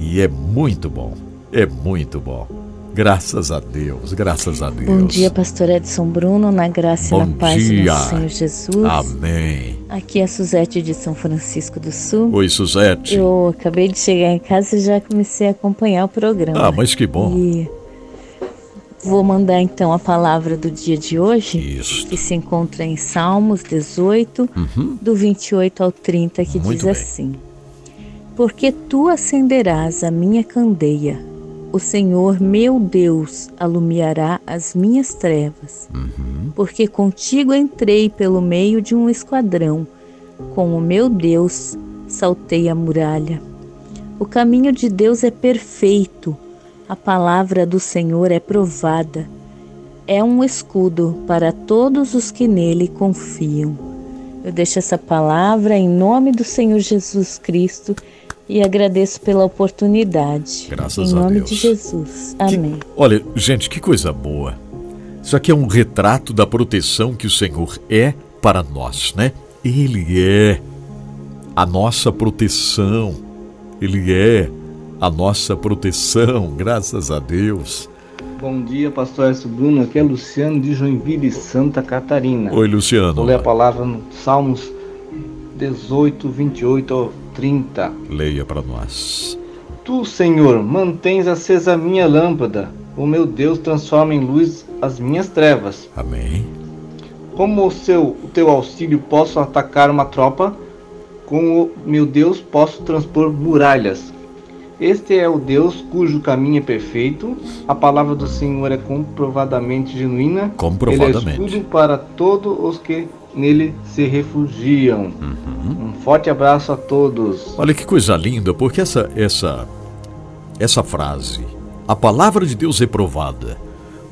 E é muito bom. É muito bom. Graças a Deus, graças a Deus. Bom dia, pastor Edson Bruno, na graça Bom e na paz dia. do Senhor Jesus. Amém. Aqui é a Suzete de São Francisco do Sul. Oi, Suzete. Eu acabei de chegar em casa e já comecei a acompanhar o programa. Ah, mas que bom. E vou mandar então a palavra do dia de hoje, Isso. que se encontra em Salmos 18, uhum. do 28 ao 30, que Muito diz bem. assim: Porque tu acenderás a minha candeia o Senhor meu Deus alumiará as minhas trevas, uhum. porque contigo entrei pelo meio de um esquadrão, com o meu Deus saltei a muralha. O caminho de Deus é perfeito, a palavra do Senhor é provada, é um escudo para todos os que nele confiam. Eu deixo essa palavra em nome do Senhor Jesus Cristo e agradeço pela oportunidade. Graças a Deus. Em nome de Jesus. Amém. Que, olha, gente, que coisa boa. Isso aqui é um retrato da proteção que o Senhor é para nós, né? Ele é a nossa proteção. Ele é a nossa proteção, graças a Deus. Bom dia, pastor S. Bruno. Aqui é Luciano de Joinville, Santa Catarina. Oi, Luciano. Vou ler a palavra no Salmos 18, 28 30. Leia para nós. Tu, Senhor, mantens acesa a minha lâmpada. O meu Deus transforma em luz as minhas trevas. Amém. Como o, seu, o teu auxílio posso atacar uma tropa, com o meu Deus posso transpor muralhas. Este é o Deus cujo caminho é perfeito. A palavra do Senhor é comprovadamente genuína. Comprovadamente. Ele é escudo para todos os que nele se refugiam. Uhum. Um forte abraço a todos. Olha que coisa linda, porque essa essa essa frase, a palavra de Deus é provada.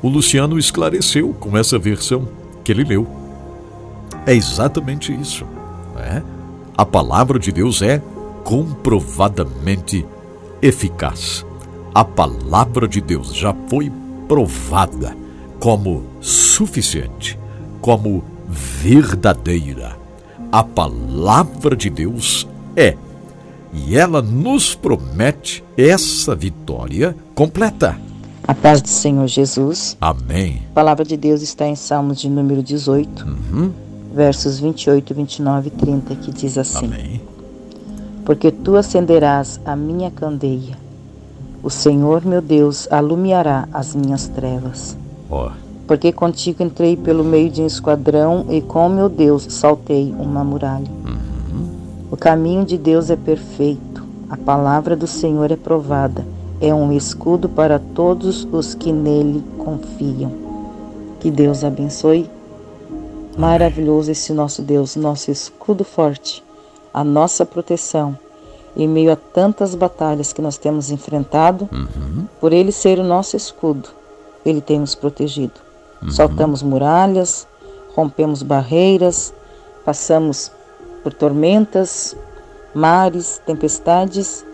O Luciano esclareceu com essa versão que ele leu. É exatamente isso. Né? A palavra de Deus é comprovadamente eficaz. A palavra de Deus já foi provada como suficiente, como verdadeira. A palavra de Deus é. E ela nos promete essa vitória completa. A paz do Senhor Jesus. Amém. A palavra de Deus está em Salmos de número 18, uhum. versos 28, 29 e 30, que diz assim: Amém. Porque tu acenderás a minha candeia, o Senhor meu Deus alumiará as minhas trevas. Oh porque contigo entrei pelo meio de um esquadrão e com meu Deus saltei uma muralha. Uhum. O caminho de Deus é perfeito, a palavra do Senhor é provada, é um escudo para todos os que nele confiam. Que Deus abençoe. Maravilhoso esse nosso Deus, nosso escudo forte, a nossa proteção. Em meio a tantas batalhas que nós temos enfrentado, uhum. por Ele ser o nosso escudo, Ele tem nos protegido. Uhum. Saltamos muralhas, rompemos barreiras, passamos por tormentas, mares, tempestades,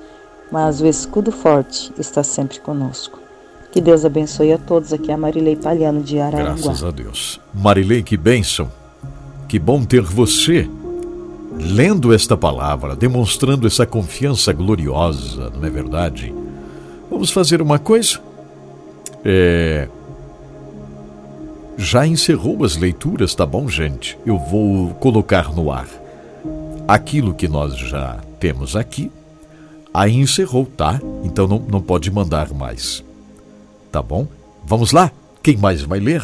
mas o escudo forte está sempre conosco. Que Deus abençoe a todos aqui, a Marilei Palhano de Araranguá. Graças a Deus. Marilei, que bênção. Que bom ter você lendo esta palavra, demonstrando essa confiança gloriosa, não é verdade? Vamos fazer uma coisa? É, já encerrou as leituras, tá bom, gente? Eu vou colocar no ar aquilo que nós já temos aqui. Aí encerrou, tá? Então não, não pode mandar mais. Tá bom? Vamos lá? Quem mais vai ler?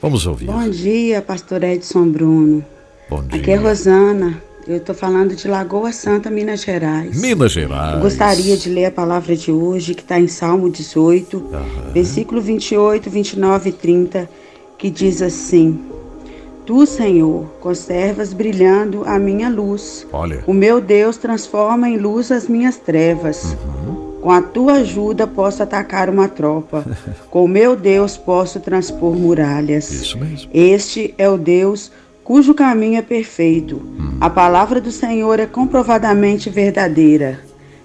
Vamos ouvir. Bom dia, pastor Edson Bruno. Bom dia. Aqui é Rosana. Eu estou falando de Lagoa Santa, Minas Gerais. Minas Gerais. Eu gostaria de ler a palavra de hoje, que está em Salmo 18, uhum. versículo 28, 29 e 30 que diz assim: Tu, Senhor, conservas brilhando a minha luz. Olha. O meu Deus transforma em luz as minhas trevas. Uhum. Com a tua ajuda posso atacar uma tropa. Com o meu Deus posso transpor muralhas. Isso mesmo. Este é o Deus cujo caminho é perfeito. Uhum. A palavra do Senhor é comprovadamente verdadeira.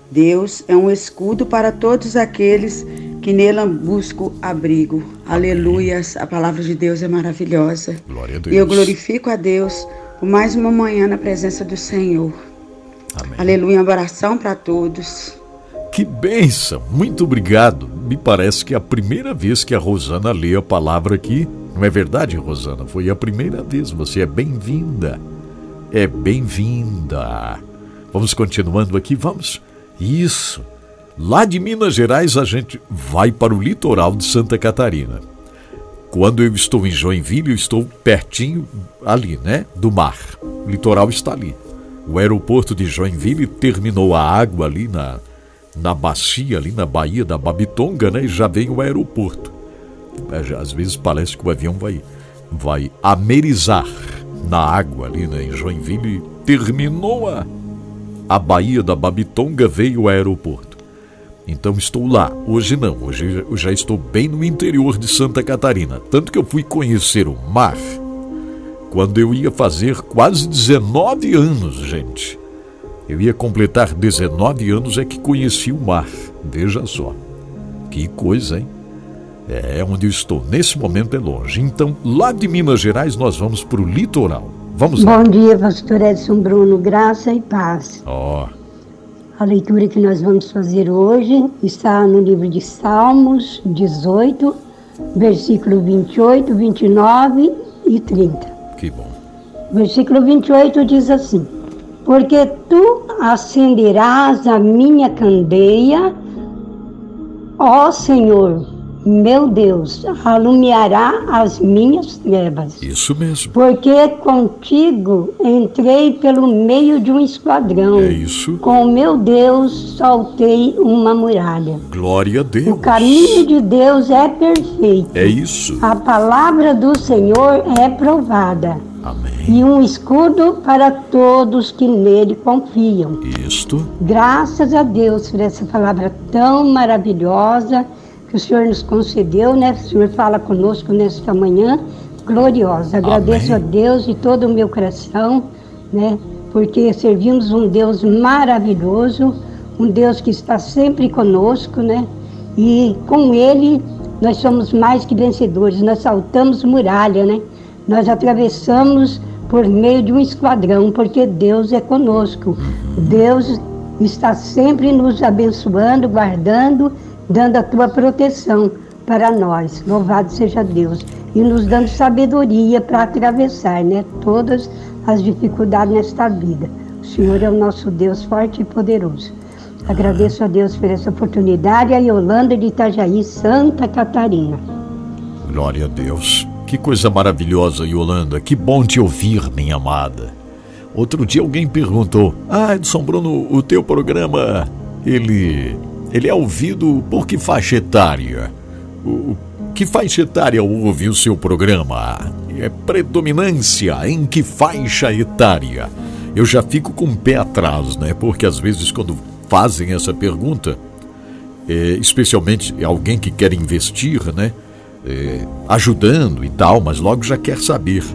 Deus é um escudo para todos aqueles que nele busco abrigo. Amém. Aleluias. A palavra de Deus é maravilhosa. Glória a Deus. E eu glorifico a Deus por mais uma manhã na presença do Senhor. Amém. Aleluia. Uma oração para todos. Que bênção! Muito obrigado. Me parece que é a primeira vez que a Rosana lê a palavra aqui. Não é verdade, Rosana? Foi a primeira vez. Você é bem-vinda. É bem-vinda. Vamos continuando aqui, vamos? Isso. Lá de Minas Gerais, a gente vai para o litoral de Santa Catarina. Quando eu estou em Joinville, eu estou pertinho ali, né? Do mar. O litoral está ali. O aeroporto de Joinville terminou a água ali na, na bacia, ali na Baía da Babitonga, né? E já vem o aeroporto. É, às vezes parece que o avião vai, vai amerizar na água ali né? em Joinville. Terminou a, a Baía da Babitonga, veio o aeroporto. Então estou lá. Hoje não, hoje eu já estou bem no interior de Santa Catarina. Tanto que eu fui conhecer o mar quando eu ia fazer quase 19 anos, gente. Eu ia completar 19 anos é que conheci o mar. Veja só. Que coisa, hein? É onde eu estou. Nesse momento é longe. Então, lá de Minas Gerais, nós vamos para o litoral. Vamos lá. Bom dia, pastor Edson Bruno. Graça e paz. Ó. Oh. A leitura que nós vamos fazer hoje está no livro de Salmos 18, versículo 28, 29 e 30. Que bom. Versículo 28 diz assim: Porque tu acenderás a minha candeia, ó Senhor, meu Deus, alumiará as minhas trevas. Isso mesmo. Porque contigo entrei pelo meio de um esquadrão. É isso. Com meu Deus soltei uma muralha. Glória a Deus. O caminho de Deus é perfeito. É isso. A palavra do Senhor é provada. Amém. E um escudo para todos que nele confiam. Isto. Graças a Deus por essa palavra tão maravilhosa que o Senhor nos concedeu, né? O Senhor fala conosco nesta manhã gloriosa. Agradeço Amém. a Deus de todo o meu coração, né? Porque servimos um Deus maravilhoso, um Deus que está sempre conosco, né? E com Ele nós somos mais que vencedores. Nós saltamos muralha, né? Nós atravessamos por meio de um esquadrão, porque Deus é conosco. Deus está sempre nos abençoando, guardando dando a tua proteção para nós. Louvado seja Deus. E nos dando sabedoria para atravessar né, todas as dificuldades nesta vida. O Senhor é o nosso Deus forte e poderoso. Agradeço a Deus por essa oportunidade. A Yolanda de Itajaí, Santa Catarina. Glória a Deus. Que coisa maravilhosa, Yolanda. Que bom te ouvir, minha amada. Outro dia alguém perguntou: Ah, Edson Bruno, o teu programa, ele ele é ouvido por que faixa etária? O, que faixa etária ouve o seu programa? É predominância em que faixa etária? Eu já fico com o pé atrás, né? Porque às vezes quando fazem essa pergunta, é, especialmente alguém que quer investir, né? É, ajudando e tal, mas logo já quer saber.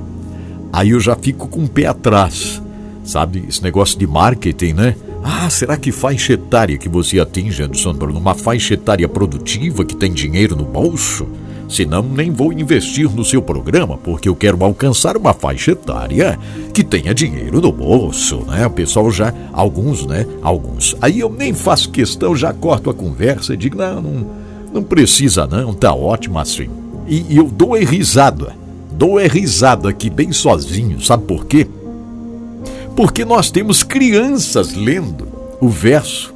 Aí eu já fico com o pé atrás, sabe? Esse negócio de marketing, né? Ah, será que faixa etária que você atinge, Anderson Bruno? Uma faixa etária produtiva que tem dinheiro no bolso? Senão, nem vou investir no seu programa, porque eu quero alcançar uma faixa etária que tenha dinheiro no bolso, né? O pessoal já, alguns, né? Alguns. Aí eu nem faço questão, já corto a conversa e digo, não, não, não precisa não, tá ótimo assim. E, e eu dou é risada, dou é risada aqui bem sozinho, sabe por quê? Porque nós temos crianças lendo o verso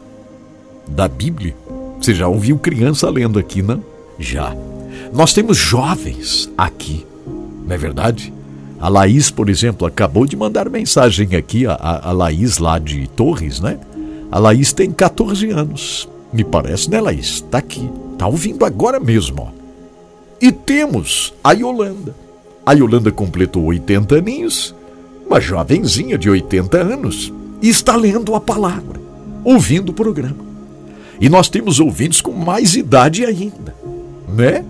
da Bíblia. Você já ouviu criança lendo aqui, não? Já. Nós temos jovens aqui, não é verdade? A Laís, por exemplo, acabou de mandar mensagem aqui, a, a Laís lá de Torres, né? A Laís tem 14 anos. Me parece, né, Laís? Tá aqui. Tá ouvindo agora mesmo, ó. E temos a Yolanda. A Yolanda completou 80 aninhos uma jovenzinha de 80 anos, está lendo a palavra, ouvindo o programa. E nós temos ouvintes com mais idade ainda, né?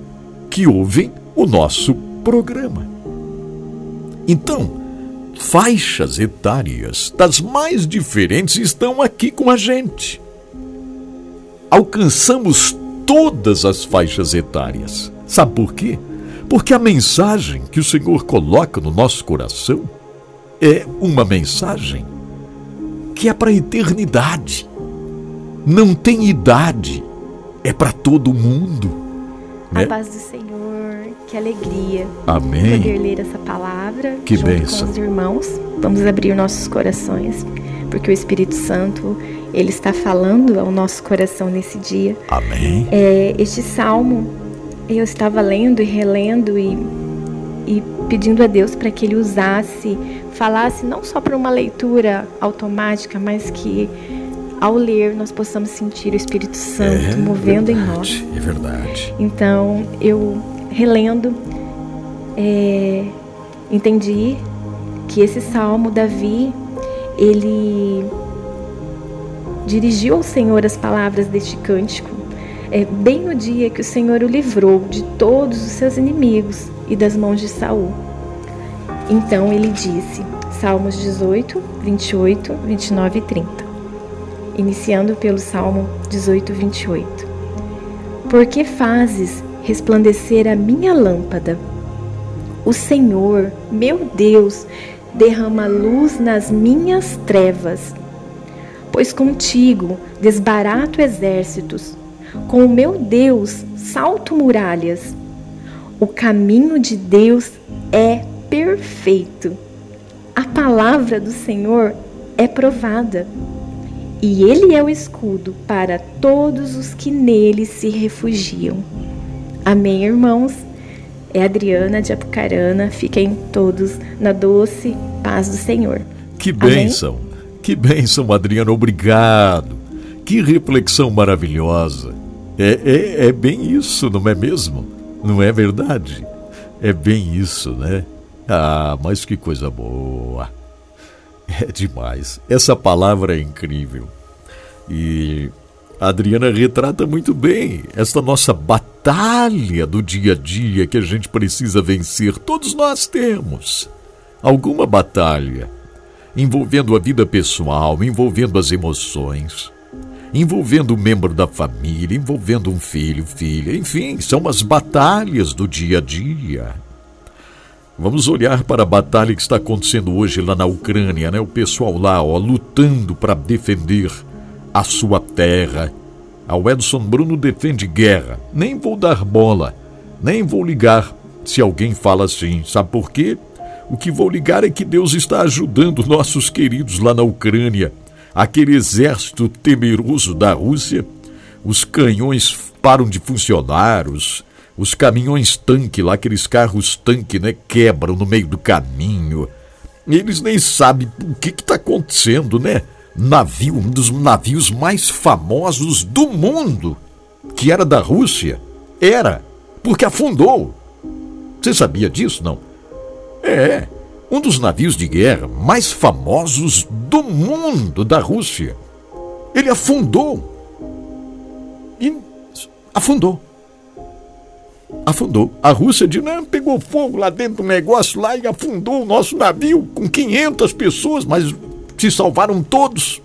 Que ouvem o nosso programa. Então, faixas etárias das mais diferentes estão aqui com a gente. Alcançamos todas as faixas etárias. Sabe por quê? Porque a mensagem que o Senhor coloca no nosso coração é uma mensagem que é para a eternidade. Não tem idade, é para todo mundo. Né? A paz do Senhor, que alegria. Amém. Poder ler essa palavra que junto bênção. com os irmãos. Vamos abrir nossos corações, porque o Espírito Santo ele está falando ao nosso coração nesse dia. Amém. É, este salmo eu estava lendo e relendo e, e pedindo a Deus para que Ele usasse falasse não só para uma leitura automática, mas que ao ler nós possamos sentir o Espírito Santo é movendo verdade, em nós. É verdade. Então, eu relendo, é, entendi que esse salmo, Davi, ele dirigiu ao Senhor as palavras deste cântico, é, bem no dia que o Senhor o livrou de todos os seus inimigos e das mãos de Saul. Então ele disse, Salmos 18, 28, 29 e 30. Iniciando pelo Salmo 18, 28. Por que fazes resplandecer a minha lâmpada? O Senhor, meu Deus, derrama luz nas minhas trevas. Pois contigo desbarato exércitos, com o meu Deus salto muralhas. O caminho de Deus é perfeito. A palavra do Senhor é provada, e ele é o escudo para todos os que nele se refugiam. Amém, irmãos? É Adriana de Apucarana. Fiquem todos na doce paz do Senhor. Que bênção! Amém? Que bênção, Adriana. Obrigado. Que reflexão maravilhosa. É, é, é bem isso, não é mesmo? Não é verdade? É bem isso, né? Ah, mas que coisa boa. É demais. Essa palavra é incrível. E a Adriana retrata muito bem esta nossa batalha do dia a dia que a gente precisa vencer. Todos nós temos alguma batalha envolvendo a vida pessoal, envolvendo as emoções, envolvendo um membro da família, envolvendo um filho, filha, enfim, são as batalhas do dia a dia. Vamos olhar para a batalha que está acontecendo hoje lá na Ucrânia, né? O pessoal lá, ó, lutando para defender a sua terra. Ao Edson Bruno defende guerra. Nem vou dar bola, nem vou ligar se alguém fala assim. Sabe por quê? O que vou ligar é que Deus está ajudando nossos queridos lá na Ucrânia. Aquele exército temeroso da Rússia, os canhões param de funcionar, os, os caminhões tanque lá, aqueles carros tanque, né, quebram no meio do caminho. Eles nem sabem o que está acontecendo, né? navio, um dos navios mais famosos do mundo, que era da Rússia. Era, porque afundou. Você sabia disso, não? É, um dos navios de guerra mais famosos do mundo da Rússia. Ele afundou. E afundou. Afundou. A Rússia de não pegou fogo lá dentro do negócio lá e afundou o nosso navio com 500 pessoas, mas se salvaram todos.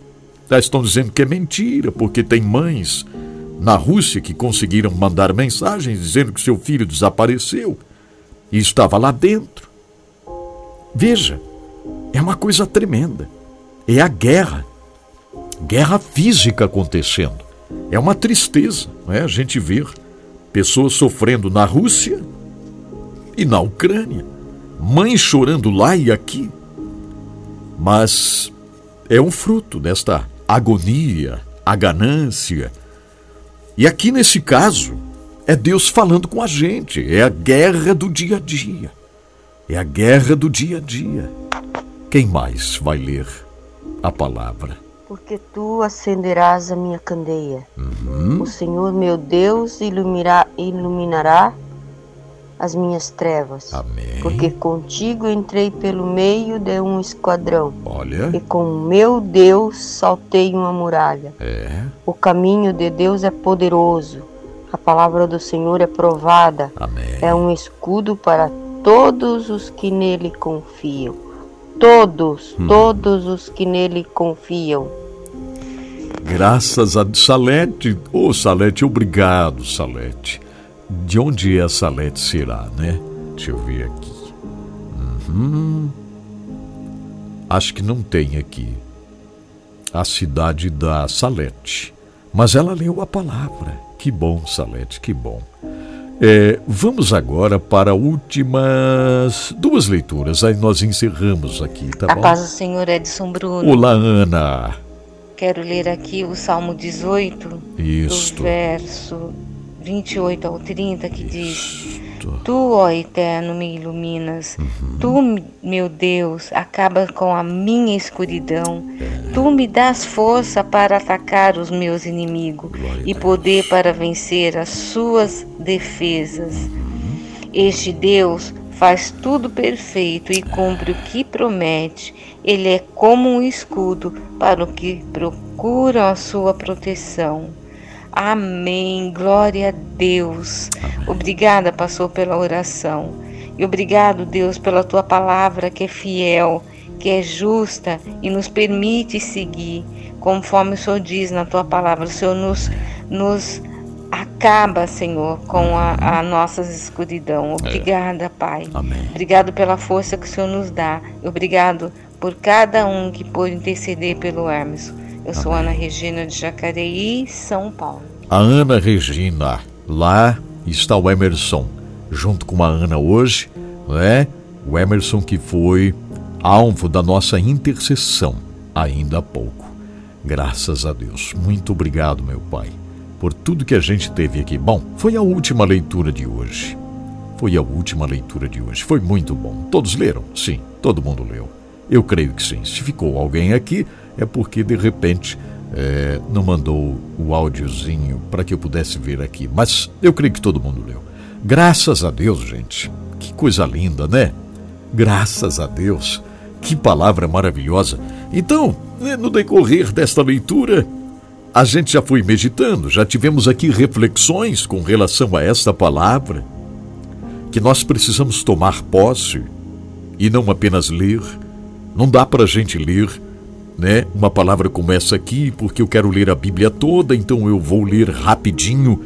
Já estão dizendo que é mentira, porque tem mães na Rússia que conseguiram mandar mensagens dizendo que seu filho desapareceu e estava lá dentro. Veja, é uma coisa tremenda. É a guerra. Guerra física acontecendo. É uma tristeza, não é? A gente ver pessoas sofrendo na Rússia e na Ucrânia, mães chorando lá e aqui. Mas é um fruto desta agonia, a ganância. E aqui nesse caso, é Deus falando com a gente, é a guerra do dia a dia. É a guerra do dia a dia. Quem mais vai ler a palavra? Porque tu acenderás a minha candeia. Uhum. O Senhor meu Deus iluminará, iluminará as minhas trevas. Amém. Porque contigo entrei pelo meio de um esquadrão. Olha. E com o meu Deus saltei uma muralha. É. O caminho de Deus é poderoso. A palavra do Senhor é provada. Amém. É um escudo para todos os que nele confiam. Todos, hum. todos os que nele confiam. Graças a Salete. Ô, oh, Salete, obrigado, Salete. De onde é Salete será, né? Deixa eu ver aqui. Uhum. Acho que não tem aqui a cidade da Salete. Mas ela leu a palavra. Que bom, Salete, que bom. É, vamos agora para últimas duas leituras. Aí nós encerramos aqui, tá a bom? A paz do Senhor Edson Bruno. Olá, Ana. Quero ler aqui o Salmo 18, Isto. do verso 28 ao 30, que diz: Tu, ó Eterno, me iluminas. Uhum. Tu, meu Deus, acaba com a minha escuridão. É. Tu me dás força para atacar os meus inimigos Glória e poder para vencer as suas defesas. Uhum. Este Deus faz tudo perfeito e cumpre o que promete. Ele é como um escudo para os que procuram a sua proteção. Amém. Glória a Deus. Amém. Obrigada, pastor, pela oração. E obrigado, Deus, pela tua palavra que é fiel, que é justa e nos permite seguir conforme o Senhor diz na tua palavra. O Senhor nos, nos acaba, Senhor, com a, a nossa escuridão. Obrigada, é. Pai. Amém. Obrigado pela força que o Senhor nos dá. Obrigado por cada um que pôde interceder pelo Hermes. Eu sou Ana Regina de Jacareí, São Paulo. A Ana Regina, lá está o Emerson, junto com a Ana hoje, né? O Emerson que foi alvo da nossa intercessão ainda há pouco. Graças a Deus. Muito obrigado, meu Pai. por tudo que a gente teve aqui. Bom, foi a última leitura de hoje. Foi a última leitura de hoje. Foi muito bom. Todos leram? Sim, todo mundo leu. Eu creio que sim. Se ficou alguém aqui, é porque de repente é, não mandou o áudiozinho para que eu pudesse ver aqui. Mas eu creio que todo mundo leu. Graças a Deus, gente. Que coisa linda, né? Graças a Deus. Que palavra maravilhosa. Então, né, no decorrer desta leitura, a gente já foi meditando, já tivemos aqui reflexões com relação a esta palavra, que nós precisamos tomar posse e não apenas ler. Não dá para a gente ler né, uma palavra como essa aqui, porque eu quero ler a Bíblia toda, então eu vou ler rapidinho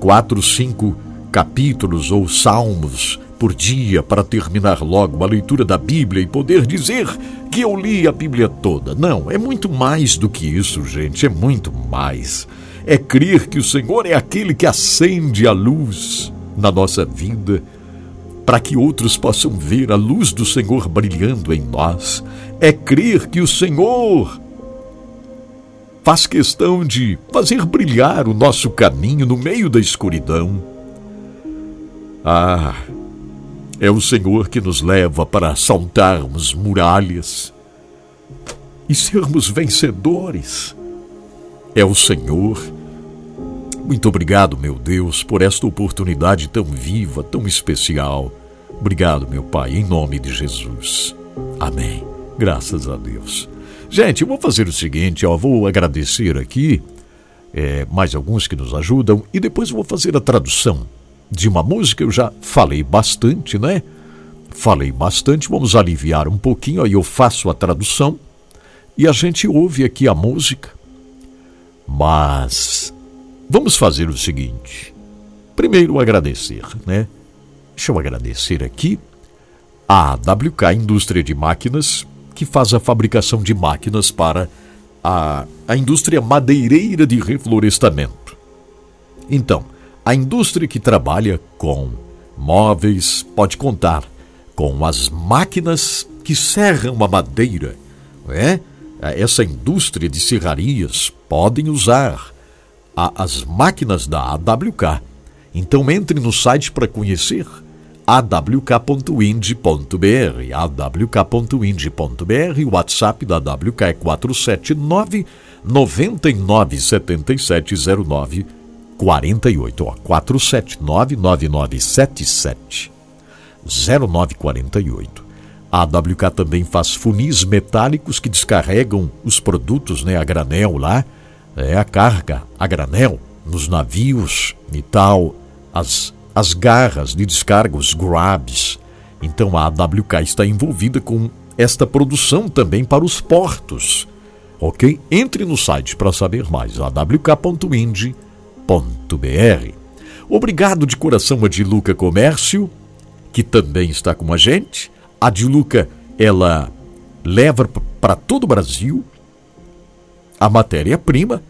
quatro, cinco capítulos ou salmos por dia para terminar logo a leitura da Bíblia e poder dizer que eu li a Bíblia toda. Não, é muito mais do que isso, gente, é muito mais. É crer que o Senhor é aquele que acende a luz na nossa vida, para que outros possam ver a luz do Senhor brilhando em nós. É crer que o Senhor faz questão de fazer brilhar o nosso caminho no meio da escuridão. Ah, é o Senhor que nos leva para saltarmos muralhas e sermos vencedores. É o Senhor. Muito obrigado, meu Deus, por esta oportunidade tão viva, tão especial. Obrigado, meu Pai, em nome de Jesus. Amém. Graças a Deus. Gente, eu vou fazer o seguinte, ó, vou agradecer aqui é, mais alguns que nos ajudam e depois eu vou fazer a tradução de uma música, eu já falei bastante, né? Falei bastante, vamos aliviar um pouquinho, aí eu faço a tradução e a gente ouve aqui a música. Mas vamos fazer o seguinte: primeiro agradecer, né? Deixa eu agradecer aqui a WK Indústria de Máquinas, que faz a fabricação de máquinas para a, a indústria madeireira de reflorestamento. Então, a indústria que trabalha com móveis pode contar com as máquinas que serram a madeira. É? Essa indústria de serrarias podem usar a, as máquinas da AWK. Então entre no site para conhecer awk.ind.br, awk.ind.br, o WhatsApp da AWK é 479 997709 48, ó, 479-9977 0948. A AWK também faz funis metálicos que descarregam os produtos né, a granel lá, é a carga a granel nos navios e tal, as, as garras de descarga, os grabs. Então a AWK está envolvida com esta produção também para os portos. Ok? Entre no site para saber mais, awk.ind.br Obrigado de coração a Diluca Comércio, que também está com a gente. A Diluca, ela leva para todo o Brasil a matéria-prima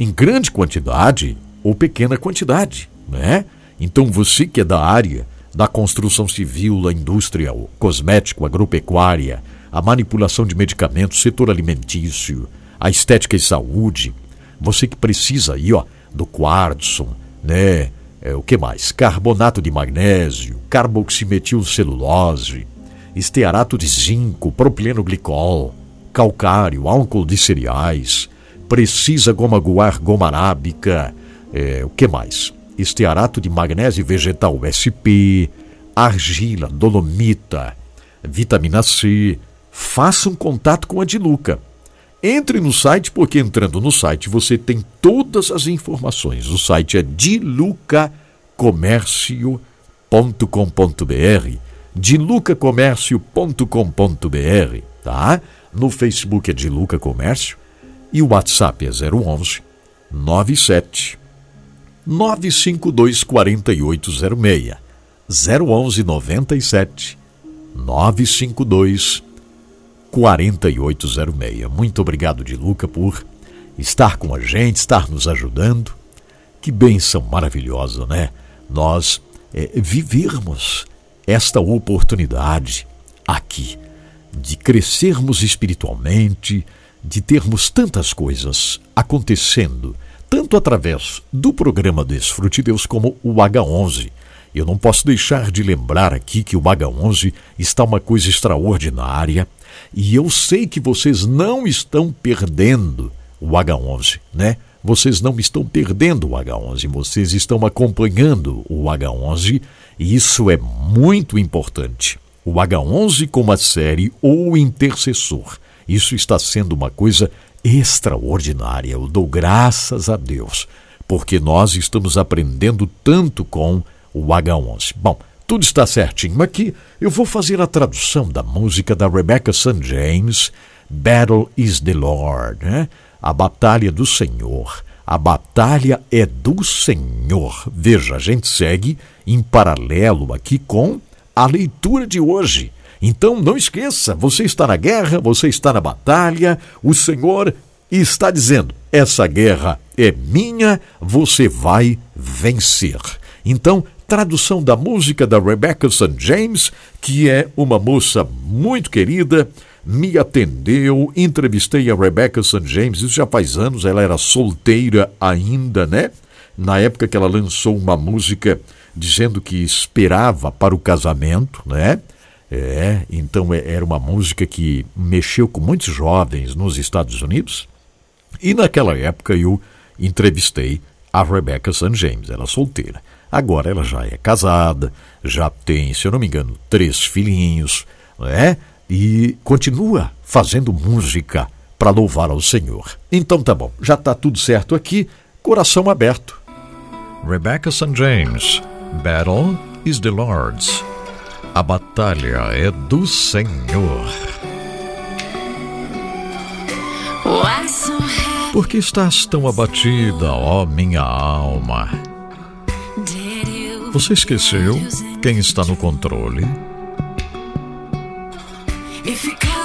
em grande quantidade ou pequena quantidade, né? Então você que é da área da construção civil, da indústria cosmético, agropecuária, a manipulação de medicamentos, setor alimentício, a estética e saúde, você que precisa aí, ó, do quartzo, né? É, o que mais? Carbonato de magnésio, carboximetilcelulose, estearato de zinco, propileno glicol, calcário, álcool de cereais, precisa goma guar, goma arábica, é, o que mais? Estearato de magnésio vegetal SP, argila, dolomita, vitamina C. Faça um contato com a Diluca. Entre no site, porque entrando no site você tem todas as informações. O site é dilucacomércio.com.br dilucacomércio.com.br, tá? No Facebook é Diluca Comércio e o WhatsApp é 011 97 952 4806 011 97 952 4806. Muito obrigado, de Luca, por estar com a gente, estar nos ajudando. Que bênção maravilhosa, né? Nós é, vivermos esta oportunidade aqui de crescermos espiritualmente, de termos tantas coisas acontecendo tanto através do programa Desfrute Deus como o H11. Eu não posso deixar de lembrar aqui que o H11 está uma coisa extraordinária e eu sei que vocês não estão perdendo o H11, né? Vocês não estão perdendo o H11, vocês estão acompanhando o H11 e isso é muito importante. O H11 como a série O Intercessor. Isso está sendo uma coisa extraordinária. Eu dou graças a Deus, porque nós estamos aprendendo tanto com o H11. Bom, tudo está certinho aqui. Eu vou fazer a tradução da música da Rebecca St. James, Battle is the Lord, né? A batalha do Senhor. A batalha é do Senhor. Veja, a gente segue em paralelo aqui com a leitura de hoje. Então não esqueça, você está na guerra, você está na batalha, o Senhor está dizendo: essa guerra é minha, você vai vencer. Então, tradução da música da Rebecca St. James, que é uma moça muito querida, me atendeu, entrevistei a Rebecca St. James, isso já faz anos, ela era solteira ainda, né? Na época que ela lançou uma música dizendo que esperava para o casamento, né? É, então é, era uma música que mexeu com muitos jovens nos Estados Unidos. E naquela época eu entrevistei a Rebecca St. James, ela solteira. Agora ela já é casada, já tem, se eu não me engano, três filhinhos, né? E continua fazendo música para louvar ao Senhor. Então tá bom, já tá tudo certo aqui, coração aberto. Rebecca St. James, Battle is the Lord's. A batalha é do Senhor. Por que estás tão abatida, ó minha alma? Você esqueceu quem está no controle?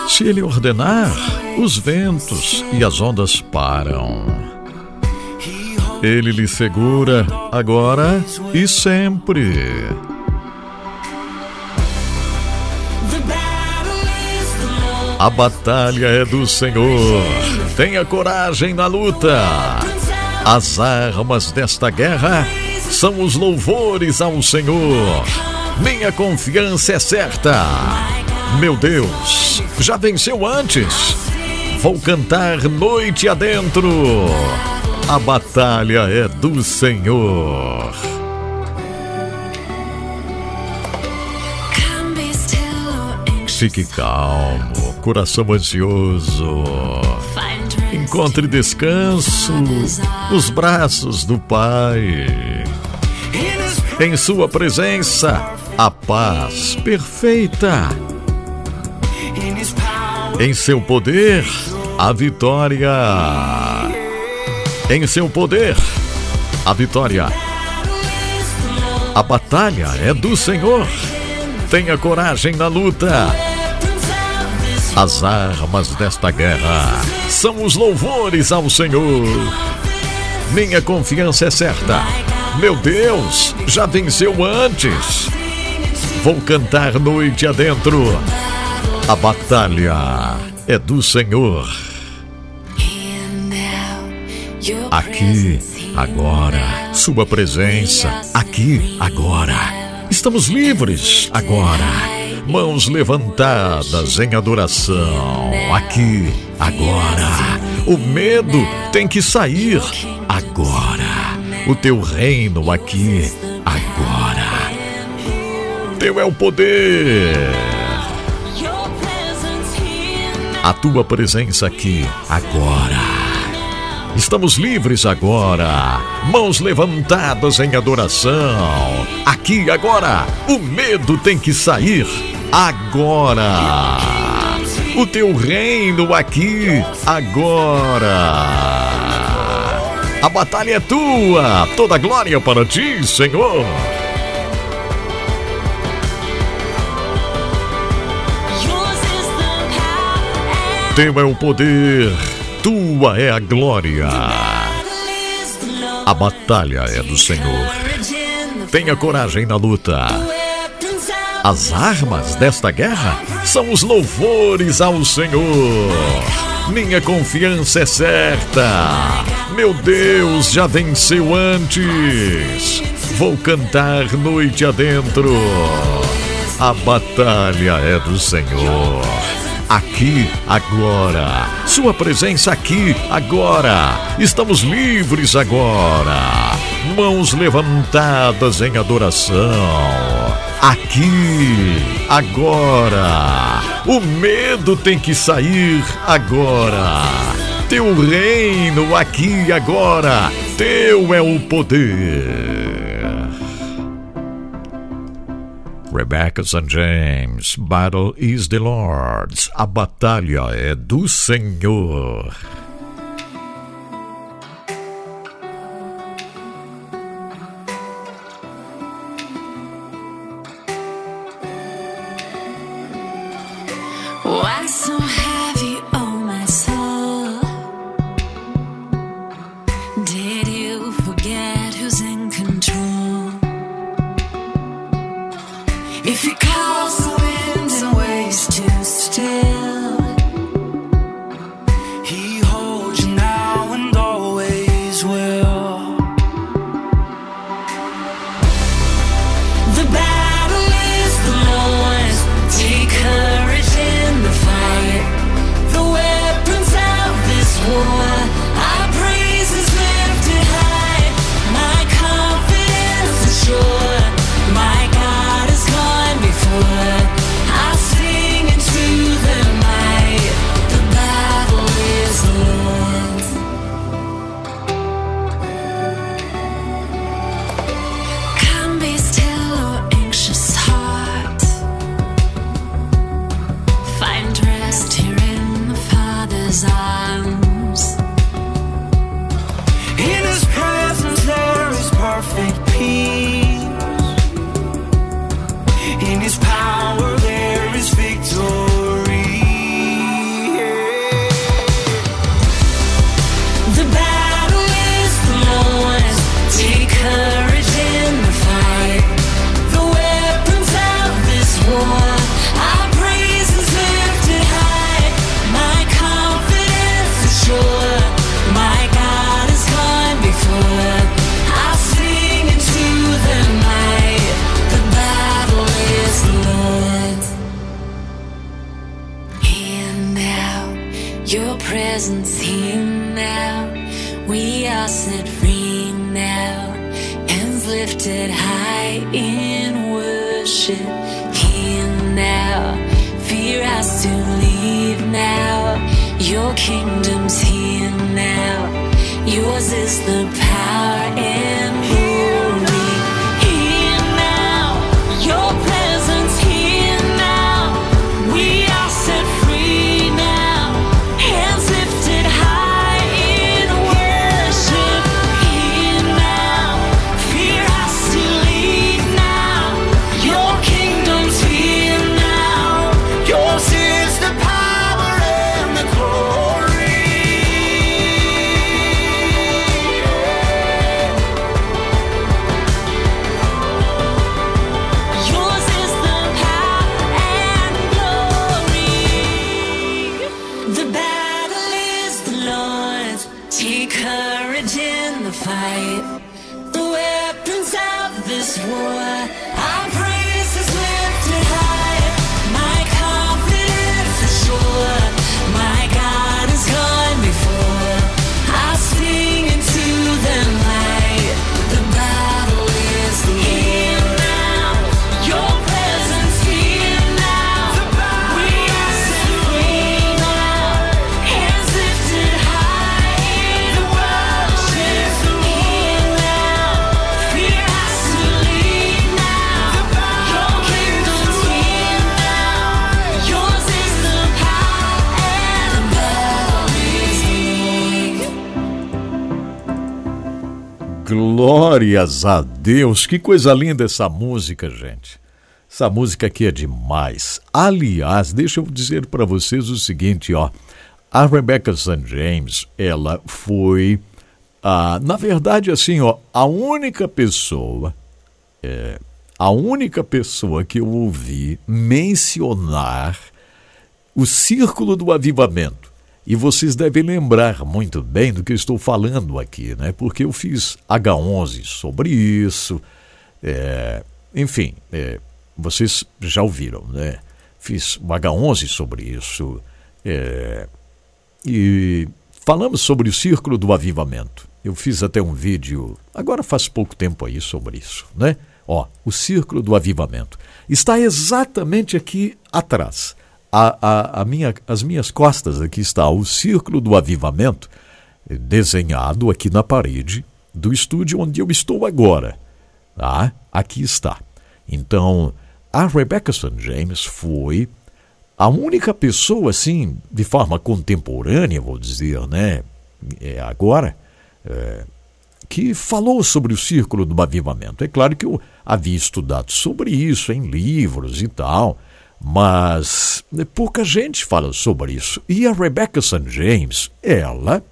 Se ele ordenar, os ventos e as ondas param. Ele lhe segura agora e sempre. A batalha é do Senhor. Tenha coragem na luta. As armas desta guerra são os louvores ao Senhor. Minha confiança é certa. Meu Deus, já venceu antes. Vou cantar noite adentro. A batalha é do Senhor. Fique calmo, coração ansioso. Encontre descanso nos braços do Pai. Em Sua presença, a paz perfeita. Em seu poder, a vitória. Em seu poder, a vitória. A batalha é do Senhor. Tenha coragem na luta. As armas desta guerra são os louvores ao Senhor. Minha confiança é certa. Meu Deus, já venceu antes. Vou cantar noite adentro. A batalha é do Senhor. Aqui, agora, Sua presença, aqui, agora. Estamos livres agora mãos levantadas em adoração. Aqui, agora. O medo tem que sair agora. O teu reino aqui, agora. Teu é o poder. A tua presença aqui, agora. Estamos livres agora, mãos levantadas em adoração. Aqui agora, o medo tem que sair agora. O teu reino aqui, agora. A batalha é tua, toda glória para ti, Senhor. Teu é o poder, tua é a glória. A batalha é do Senhor. Tenha coragem na luta. As armas desta guerra são os louvores ao Senhor. Minha confiança é certa. Meu Deus, já venceu antes. Vou cantar noite adentro. A batalha é do Senhor. Aqui, agora. Sua presença aqui, agora. Estamos livres agora. Mãos levantadas em adoração. Aqui, agora. O medo tem que sair agora. Teu reino aqui agora. Teu é o poder. Rebecca St. James, Battle is the Lord's. A batalha é do Senhor. Glórias a Deus! Que coisa linda essa música, gente. Essa música aqui é demais. Aliás, deixa eu dizer para vocês o seguinte, ó. A Rebecca St. James, ela foi, a, na verdade, assim, ó, a única pessoa, é, a única pessoa que eu ouvi mencionar o círculo do avivamento E vocês devem lembrar muito bem do que eu estou falando aqui, né? Porque eu fiz H11 sobre isso. É, enfim, é, vocês já ouviram, né? Fiz um H11 sobre isso. É, e falamos sobre o círculo do avivamento. Eu fiz até um vídeo, agora faz pouco tempo aí, sobre isso, né? Ó, o círculo do avivamento. Está exatamente aqui atrás a, a, a minha, as minhas costas aqui está o círculo do avivamento desenhado aqui na parede do estúdio onde eu estou agora. Ah, aqui está. Então, a Rebecca St. James foi a única pessoa, assim, de forma contemporânea, vou dizer, né, é, agora, é, que falou sobre o círculo do avivamento. É claro que eu havia estudado sobre isso em livros e tal, mas pouca gente fala sobre isso. E a Rebecca St. James, ela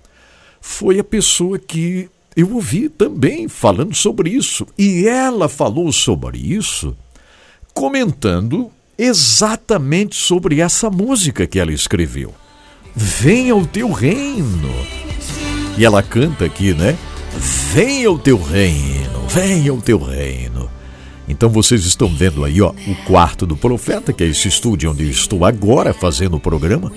foi a pessoa que eu ouvi também falando sobre isso. E ela falou sobre isso comentando exatamente sobre essa música que ela escreveu. Venha o teu reino. E ela canta aqui, né? Venha o teu reino, venha o teu reino. Então vocês estão vendo aí, ó, o quarto do profeta, que é esse estúdio onde eu estou agora fazendo o programa,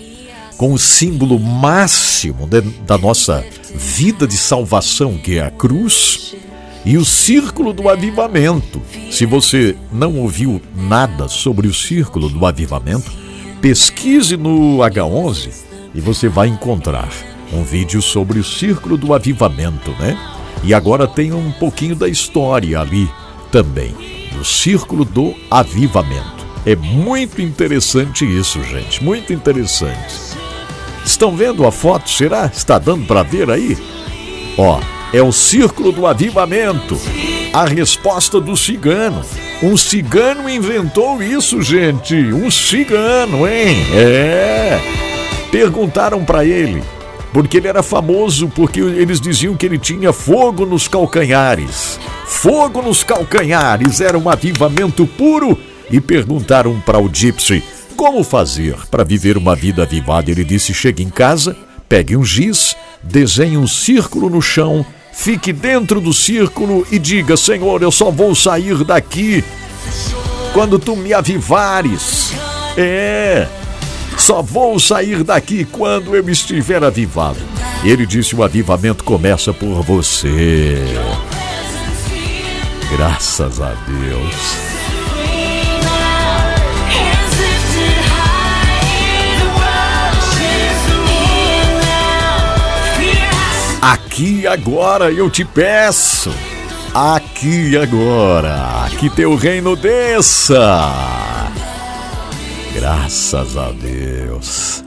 com o símbolo máximo de, da nossa vida de salvação, que é a cruz, e o círculo do avivamento. Se você não ouviu nada sobre o círculo do avivamento, pesquise no H11 e você vai encontrar um vídeo sobre o círculo do avivamento, né? E agora tem um pouquinho da história ali também do Círculo do Avivamento. É muito interessante isso, gente, muito interessante. Estão vendo a foto? Será? Está dando para ver aí? Ó, é o Círculo do Avivamento. A resposta do cigano. Um cigano inventou isso, gente. Um cigano, hein? É. Perguntaram para ele, porque ele era famoso, porque eles diziam que ele tinha fogo nos calcanhares fogo nos calcanhares, era um avivamento puro. E perguntaram para o Gypsy como fazer para viver uma vida avivada. Ele disse: chegue em casa, pegue um giz, desenhe um círculo no chão, fique dentro do círculo e diga: Senhor, eu só vou sair daqui quando tu me avivares. É, só vou sair daqui quando eu estiver avivado. Ele disse: o avivamento começa por você. Graças a Deus. Aqui agora eu te peço, aqui agora, que teu reino desça. Graças a Deus.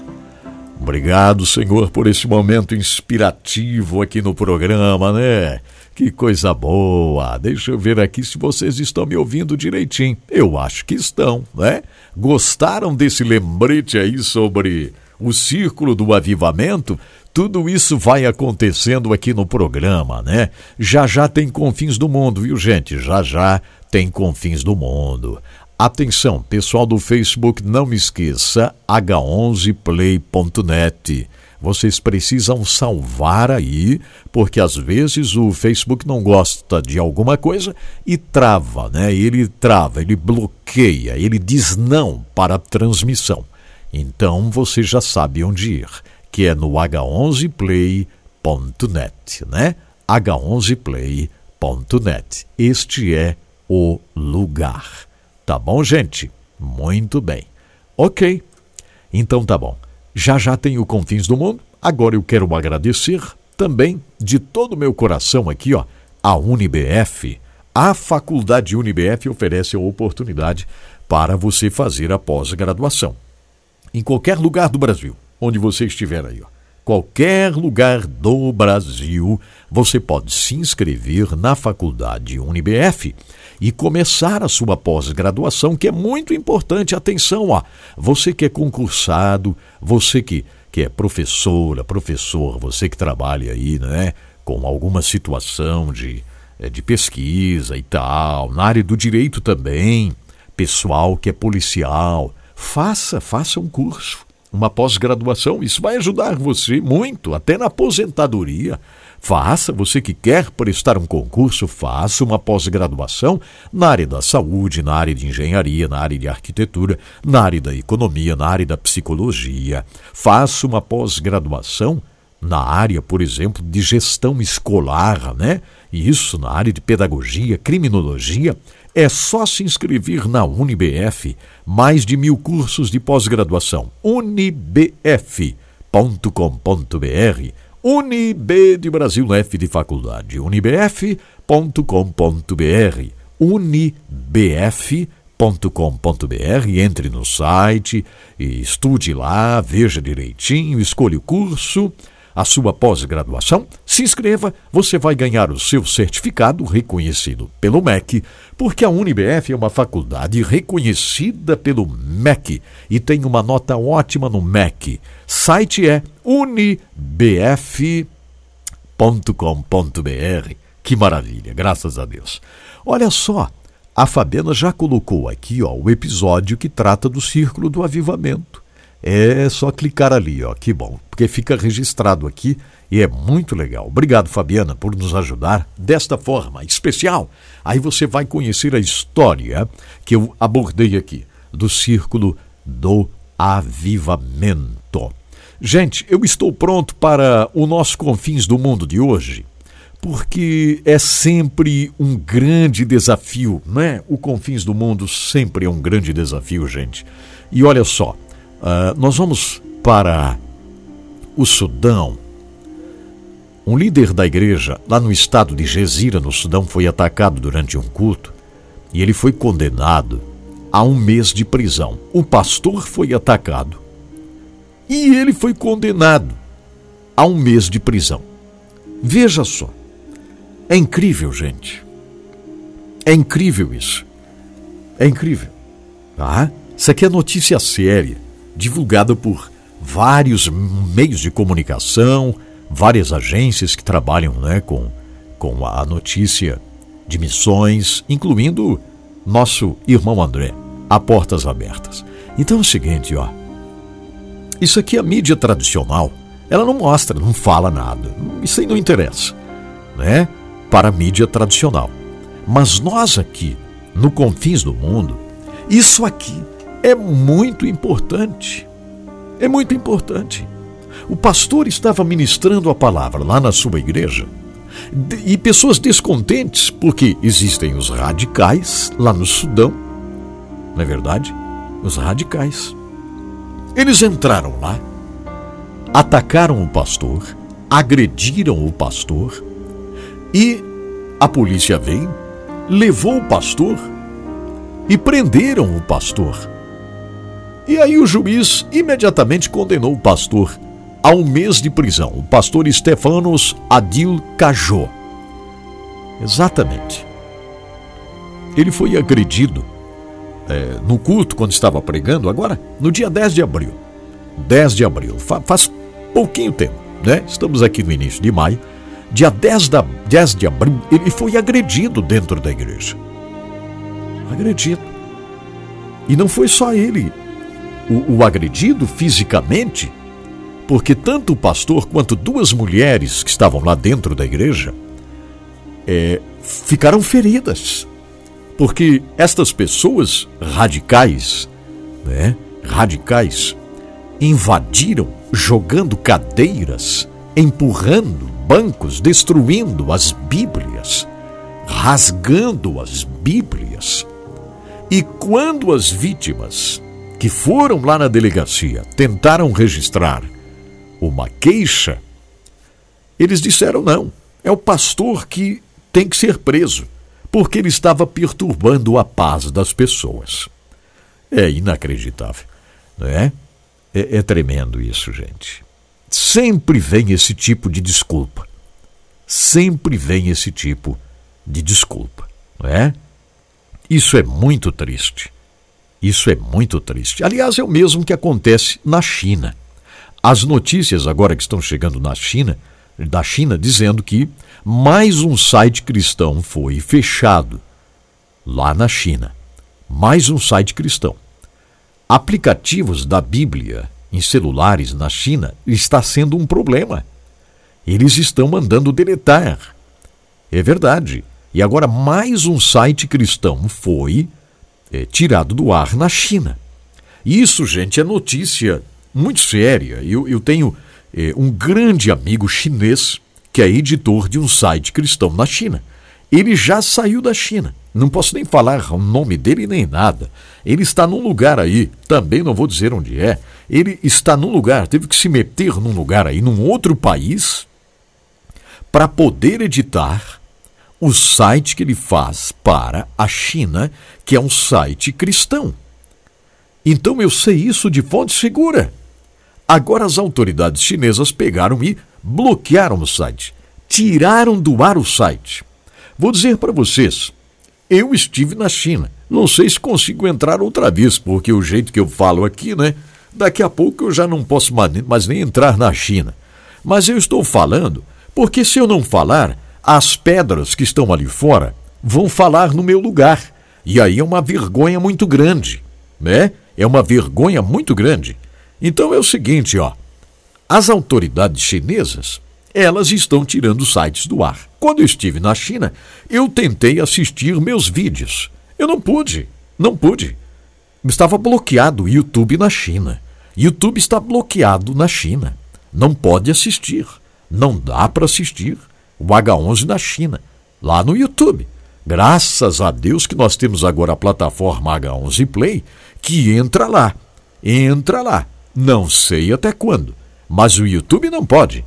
Obrigado, Senhor, por esse momento inspirativo aqui no programa, né? Que coisa boa! Deixa eu ver aqui se vocês estão me ouvindo direitinho. Eu acho que estão, né? Gostaram desse lembrete aí sobre o círculo do avivamento? Tudo isso vai acontecendo aqui no programa, né? Já já tem confins do mundo, viu, gente? Já já tem confins do mundo. Atenção, pessoal do Facebook, não me esqueça h11play.net vocês precisam salvar aí, porque às vezes o Facebook não gosta de alguma coisa e trava, né? Ele trava, ele bloqueia, ele diz não para a transmissão. Então você já sabe onde ir, que é no h11play.net, né? h11play.net. Este é o lugar. Tá bom, gente? Muito bem. OK. Então tá bom. Já já tenho Confins do Mundo. Agora eu quero agradecer também de todo o meu coração aqui, ó, a UniBF. A Faculdade UniBF oferece a oportunidade para você fazer a pós-graduação. Em qualquer lugar do Brasil, onde você estiver aí, ó, qualquer lugar do Brasil, você pode se inscrever na Faculdade UniBF e começar a sua pós-graduação, que é muito importante. Atenção, ó, você que é concursado, você que, que é professora, professor, você que trabalha aí, né, com alguma situação de, eh, de pesquisa e tal, na área do direito também, pessoal que é policial, faça, faça um curso. uma pós-graduação. Isso vai ajudar você muito, até na aposentadoria. Faça, você que quer prestar um concurso, faça uma pós-graduação na área da saúde, na área de engenharia, na área de arquitetura, na área da economia, na área da psicologia. Faça uma pós-graduação na área, por exemplo, de gestão escolar, né? Isso na área de pedagogia, criminologia. É só se inscrever na UniBF. Mais de mil cursos de pós-graduação. unibf.com.br UniB de Brasil F de faculdade. unibf.com.br unibf.com.br Entre no site, estude lá, veja direitinho, escolha o curso a sua pós-graduação, se inscreva, você vai ganhar o seu certificado reconhecido pelo MEC, porque a UniBF é uma faculdade reconhecida pelo MEC e tem uma nota ótima no MEC. Site é unibf.com.br. Que maravilha, graças a Deus. Olha só, a Fabiana já colocou aqui ó, o episódio que trata do Círculo do Avivamento. É só clicar ali, ó, que bom, porque fica registrado aqui e é muito legal. Obrigado, Fabiana, por nos ajudar desta forma especial. Aí você vai conhecer a história que eu abordei aqui do Círculo do Avivamento. Gente, eu estou pronto para o nosso Confins do Mundo de hoje, porque é sempre um grande desafio, não é? O Confins do Mundo sempre é um grande desafio, gente. E olha só, Uh, nós vamos para o Sudão. Um líder da igreja, lá no estado de Gezira, no Sudão, foi atacado durante um culto e ele foi condenado a um mês de prisão. O pastor foi atacado e ele foi condenado a um mês de prisão. Veja só. É incrível, gente. É incrível isso. É incrível. Tá? Isso aqui é notícia séria divulgada por vários meios de comunicação, várias agências que trabalham né, com, com a notícia de missões, incluindo nosso irmão André, a portas abertas. Então é o seguinte, ó. Isso aqui é a mídia tradicional. Ela não mostra, não fala nada. Isso aí não interessa, né? Para a mídia tradicional. Mas nós aqui, no Confins do Mundo, isso aqui é muito importante. É muito importante. O pastor estava ministrando a palavra lá na sua igreja e pessoas descontentes, porque existem os radicais lá no Sudão, não é verdade? Os radicais. Eles entraram lá, atacaram o pastor, agrediram o pastor e a polícia veio, levou o pastor e prenderam o pastor. E aí o juiz imediatamente condenou o pastor a um mês de prisão, o pastor Stefanos Adil Cajó. Exatamente. Ele foi agredido é, no culto quando estava pregando, agora no dia 10 de abril. 10 de abril, Fa faz pouquinho tempo, né? Estamos aqui no início de maio. Dia 10, da, 10 de abril, ele foi agredido dentro da igreja. Agredido. E não foi só ele, o, o agredido fisicamente, porque tanto o pastor quanto duas mulheres que estavam lá dentro da igreja é, ficaram feridas. Porque estas pessoas radicais, né, radicais, invadiram jogando cadeiras, empurrando bancos, destruindo as Bíblias, rasgando as Bíblias. E quando as vítimas que foram lá na delegacia, tentaram registrar uma queixa, eles disseram não, é o pastor que tem que ser preso, porque ele estava perturbando a paz das pessoas. É inacreditável, não é? É, é tremendo isso, gente. Sempre vem esse tipo de desculpa. Sempre vem esse tipo de desculpa, não é? Isso é muito triste. Isso é muito triste. Aliás, é o mesmo que acontece na China. As notícias agora que estão chegando na China, da China, dizendo que mais um site cristão foi fechado lá na China. Mais um site cristão. Aplicativos da Bíblia em celulares na China está sendo um problema. Eles estão mandando deletar. É verdade. E agora mais um site cristão foi é, tirado do ar na China. Isso, gente, é notícia muito séria. Eu, eu tenho é, um grande amigo chinês que é editor de um site cristão na China. Ele já saiu da China. Não posso nem falar o nome dele nem nada. Ele está num lugar aí, também não vou dizer onde é. Ele está num lugar, teve que se meter num lugar aí, num outro país, para poder editar o site que ele faz para a China, que é um site cristão. Então eu sei isso de fonte segura. Agora as autoridades chinesas pegaram e bloquearam o site, tiraram do ar o site. Vou dizer para vocês, eu estive na China. Não sei se consigo entrar outra vez, porque o jeito que eu falo aqui, né? Daqui a pouco eu já não posso mais nem entrar na China. Mas eu estou falando porque se eu não falar, as pedras que estão ali fora vão falar no meu lugar. E aí é uma vergonha muito grande, né? É uma vergonha muito grande. Então é o seguinte, ó. As autoridades chinesas, elas estão tirando sites do ar. Quando eu estive na China, eu tentei assistir meus vídeos. Eu não pude, não pude. Estava bloqueado o YouTube na China. YouTube está bloqueado na China. Não pode assistir. Não dá para assistir o H11 na China, lá no YouTube. Graças a Deus que nós temos agora a plataforma H11 Play, que entra lá. Entra lá. Não sei até quando. Mas o YouTube não pode.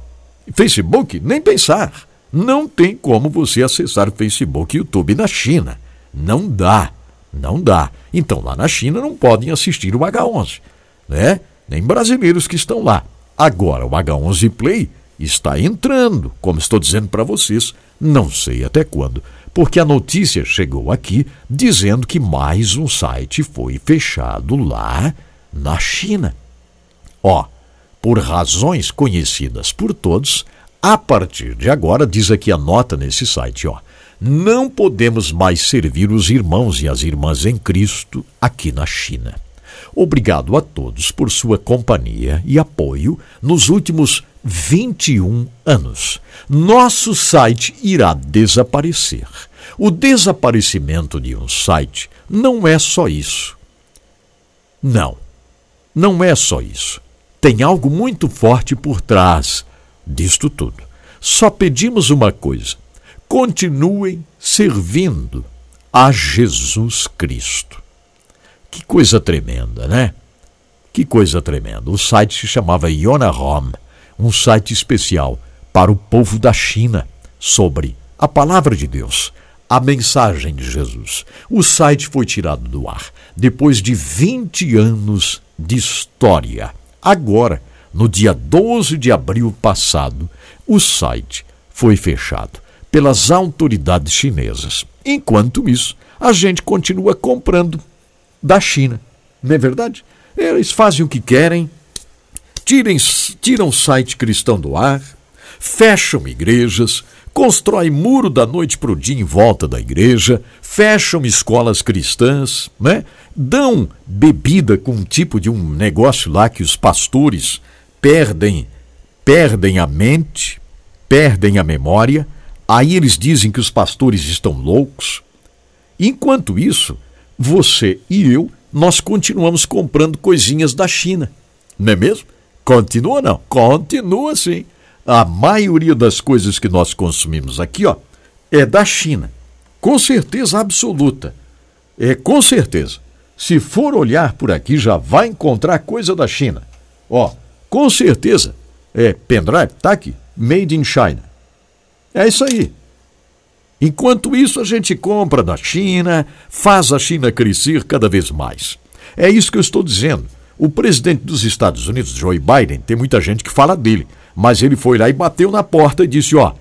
Facebook, nem pensar. Não tem como você acessar Facebook e YouTube na China. Não dá. Não dá. Então lá na China não podem assistir o H11, né? Nem brasileiros que estão lá. Agora o H11 Play está entrando, como estou dizendo para vocês, não sei até quando, porque a notícia chegou aqui dizendo que mais um site foi fechado lá na China. Ó, por razões conhecidas por todos, a partir de agora, diz aqui a nota nesse site, ó, não podemos mais servir os irmãos e as irmãs em Cristo aqui na China. Obrigado a todos por sua companhia e apoio nos últimos 21 anos. Nosso site irá desaparecer. O desaparecimento de um site não é só isso. Não, não é só isso. Tem algo muito forte por trás disto tudo. Só pedimos uma coisa: continuem servindo a Jesus Cristo. Que coisa tremenda, né? Que coisa tremenda. O site se chamava Yona Home, um site especial para o povo da China sobre a palavra de Deus, a mensagem de Jesus. O site foi tirado do ar depois de 20 anos de história. Agora, no dia 12 de abril passado, o site foi fechado pelas autoridades chinesas. Enquanto isso, a gente continua comprando da China. Não é verdade? Eles fazem o que querem, tirem, tiram o site cristão do ar, fecham igrejas, constroem muro da noite para o dia em volta da igreja, fecham escolas cristãs, né? dão bebida com um tipo de um negócio lá que os pastores perdem, perdem a mente, perdem a memória, aí eles dizem que os pastores estão loucos. Enquanto isso, você e eu, nós continuamos comprando coisinhas da China, não é mesmo? Continua não? Continua sim. A maioria das coisas que nós consumimos aqui, ó, é da China. Com certeza absoluta. É com certeza. Se for olhar por aqui, já vai encontrar coisa da China. Ó, com certeza. É pendrive, tá aqui. Made in China. É isso aí. Enquanto isso, a gente compra da China, faz a China crescer cada vez mais. É isso que eu estou dizendo. O presidente dos Estados Unidos, Joe Biden, tem muita gente que fala dele, mas ele foi lá e bateu na porta e disse: Ó,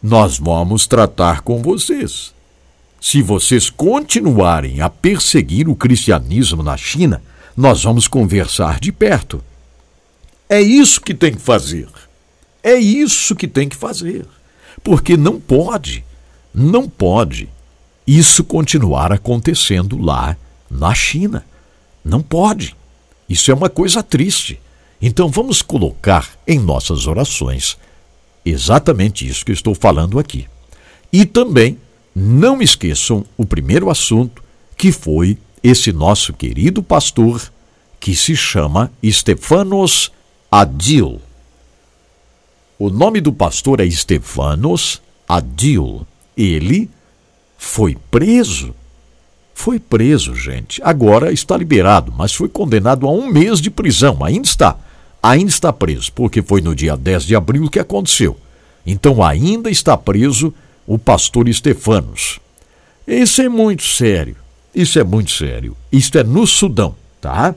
nós vamos tratar com vocês. Se vocês continuarem a perseguir o cristianismo na China, nós vamos conversar de perto. É isso que tem que fazer. É isso que tem que fazer. Porque não pode, não pode isso continuar acontecendo lá na China. Não pode. Isso é uma coisa triste. Então vamos colocar em nossas orações exatamente isso que estou falando aqui. E também não esqueçam o primeiro assunto, que foi esse nosso querido pastor, que se chama Stefanos Adil. O nome do pastor é Stefanos Adil. Ele foi preso. Foi preso, gente. Agora está liberado, mas foi condenado a um mês de prisão. Ainda está. Ainda está preso, porque foi no dia 10 de abril que aconteceu. Então ainda está preso o pastor Estefanos. Isso é muito sério. Isso é muito sério. Isto é no Sudão, tá?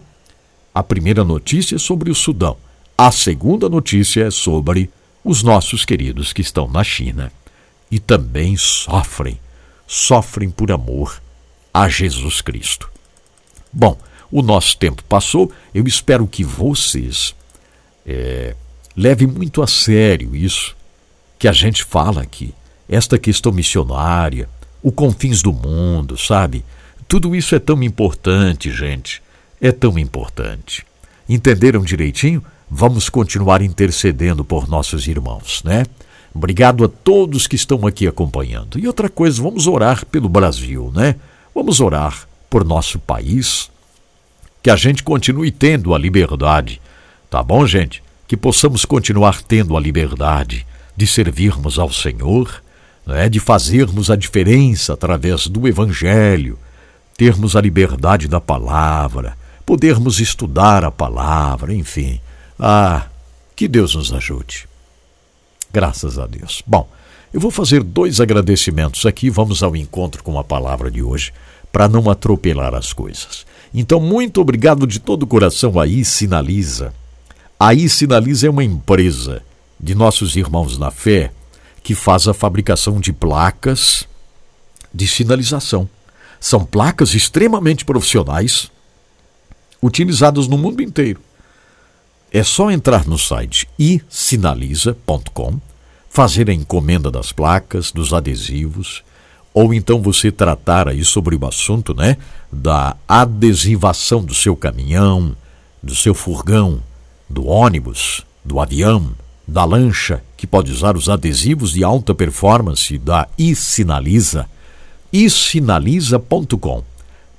A primeira notícia é sobre o Sudão. A segunda notícia é sobre os nossos queridos que estão na China e também sofrem, sofrem por amor a Jesus Cristo. Bom, o nosso tempo passou, eu espero que vocês é, levem muito a sério isso que a gente fala aqui esta questão missionária, o confins do mundo, sabe? Tudo isso é tão importante, gente. É tão importante. Entenderam direitinho? Vamos continuar intercedendo por nossos irmãos, né? Obrigado a todos que estão aqui acompanhando. E outra coisa, vamos orar pelo Brasil, né? Vamos orar por nosso país, que a gente continue tendo a liberdade, tá bom, gente? Que possamos continuar tendo a liberdade de servirmos ao Senhor é de fazermos a diferença através do Evangelho, termos a liberdade da palavra, podermos estudar a palavra, enfim. Ah, que Deus nos ajude. Graças a Deus. Bom, eu vou fazer dois agradecimentos aqui, vamos ao encontro com a palavra de hoje, para não atropelar as coisas. Então, muito obrigado de todo o coração aí, Sinaliza. Aí Sinaliza é uma empresa de nossos irmãos na fé que faz a fabricação de placas de sinalização. São placas extremamente profissionais, utilizadas no mundo inteiro. É só entrar no site isinaliza.com, fazer a encomenda das placas, dos adesivos, ou então você tratar aí sobre o assunto, né, da adesivação do seu caminhão, do seu furgão, do ônibus, do avião, da lancha, que pode usar os adesivos de alta performance da iSinaliza, isinaliza.com.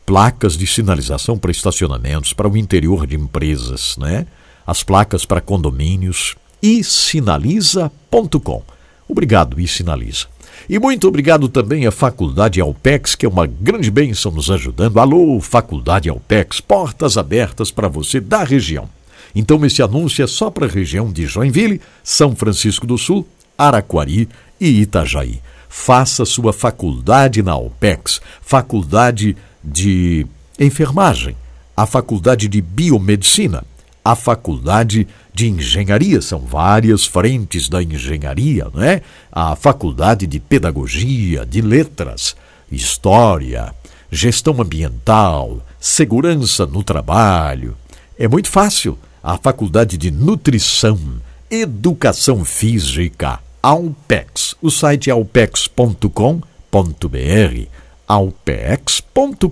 Placas de sinalização para estacionamentos, para o interior de empresas, né? As placas para condomínios, isinaliza.com. Obrigado, iSinaliza. E muito obrigado também à Faculdade Alpex, que é uma grande bênção nos ajudando. Alô, Faculdade Alpex, portas abertas para você da região. Então, esse anúncio é só para a região de Joinville, São Francisco do Sul, Araquari e Itajaí. Faça sua faculdade na OPEX, faculdade de enfermagem, a faculdade de biomedicina, a faculdade de engenharia, são várias frentes da engenharia, não é? A faculdade de pedagogia, de letras, história, gestão ambiental, segurança no trabalho. É muito fácil a Faculdade de Nutrição, Educação Física, Alpex. O site é alpex.com.br, alpex.com.br.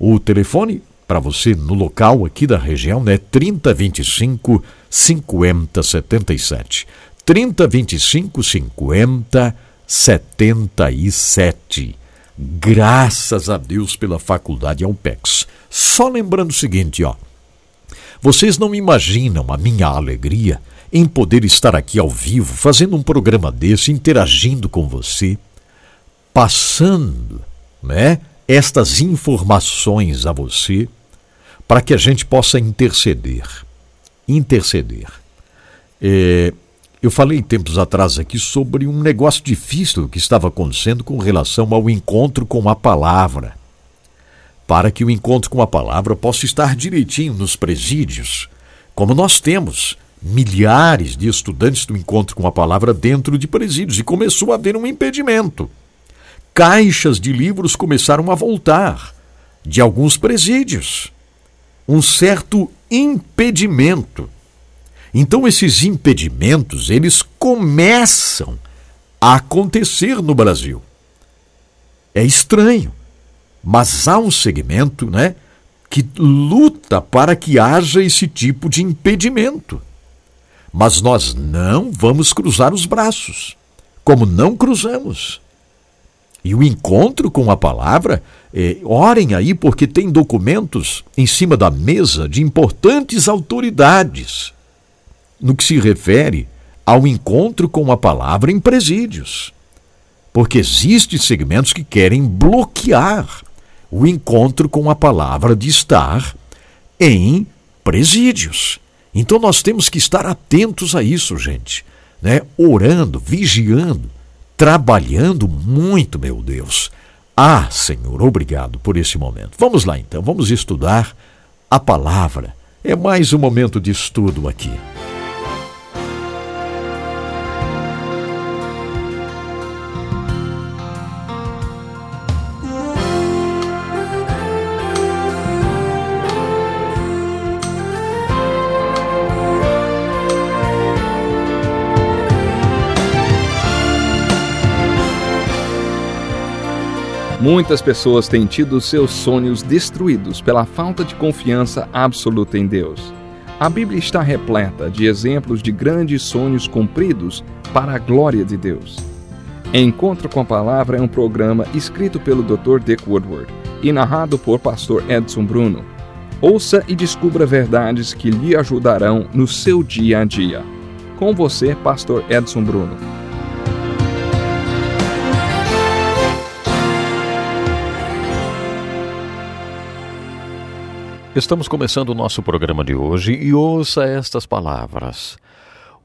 O telefone para você no local aqui da região é 3025 5077. 3025 50 77. Graças a Deus pela Faculdade Alpex. Só lembrando o seguinte, ó. Vocês não imaginam a minha alegria em poder estar aqui ao vivo, fazendo um programa desse, interagindo com você, passando, né, estas informações a você, para que a gente possa interceder. Interceder. É, eu falei tempos atrás aqui sobre um negócio difícil que estava acontecendo com relação ao encontro com a palavra para que o encontro com a palavra possa estar direitinho nos presídios, como nós temos milhares de estudantes do encontro com a palavra dentro de presídios, e começou a haver um impedimento. Caixas de livros começaram a voltar de alguns presídios. Um certo impedimento. Então esses impedimentos, eles começam a acontecer no Brasil. É estranho. Mas há um segmento, né, que luta para que haja esse tipo de impedimento. Mas nós não vamos cruzar os braços, como não cruzamos. E o encontro com a palavra, é, orem aí, porque tem documentos em cima da mesa de importantes autoridades no que se refere ao encontro com a palavra em presídios. Porque existem segmentos que querem bloquear o encontro com a palavra de estar em presídios. Então nós temos que estar atentos a isso, gente, né? Orando, vigiando, trabalhando muito, meu Deus. Ah, Senhor, obrigado por esse momento. Vamos lá então, vamos estudar a palavra. É mais um momento de estudo aqui. Muitas pessoas têm tido seus sonhos destruídos pela falta de confiança absoluta em Deus. A Bíblia está repleta de exemplos de grandes sonhos cumpridos para a glória de Deus. Encontro com a Palavra é um programa escrito pelo Dr. Dick Woodward e narrado por Pastor Edson Bruno. Ouça e descubra verdades que lhe ajudarão no seu dia a dia. Com você, Pastor Edson Bruno. Estamos começando o nosso programa de hoje e ouça estas palavras.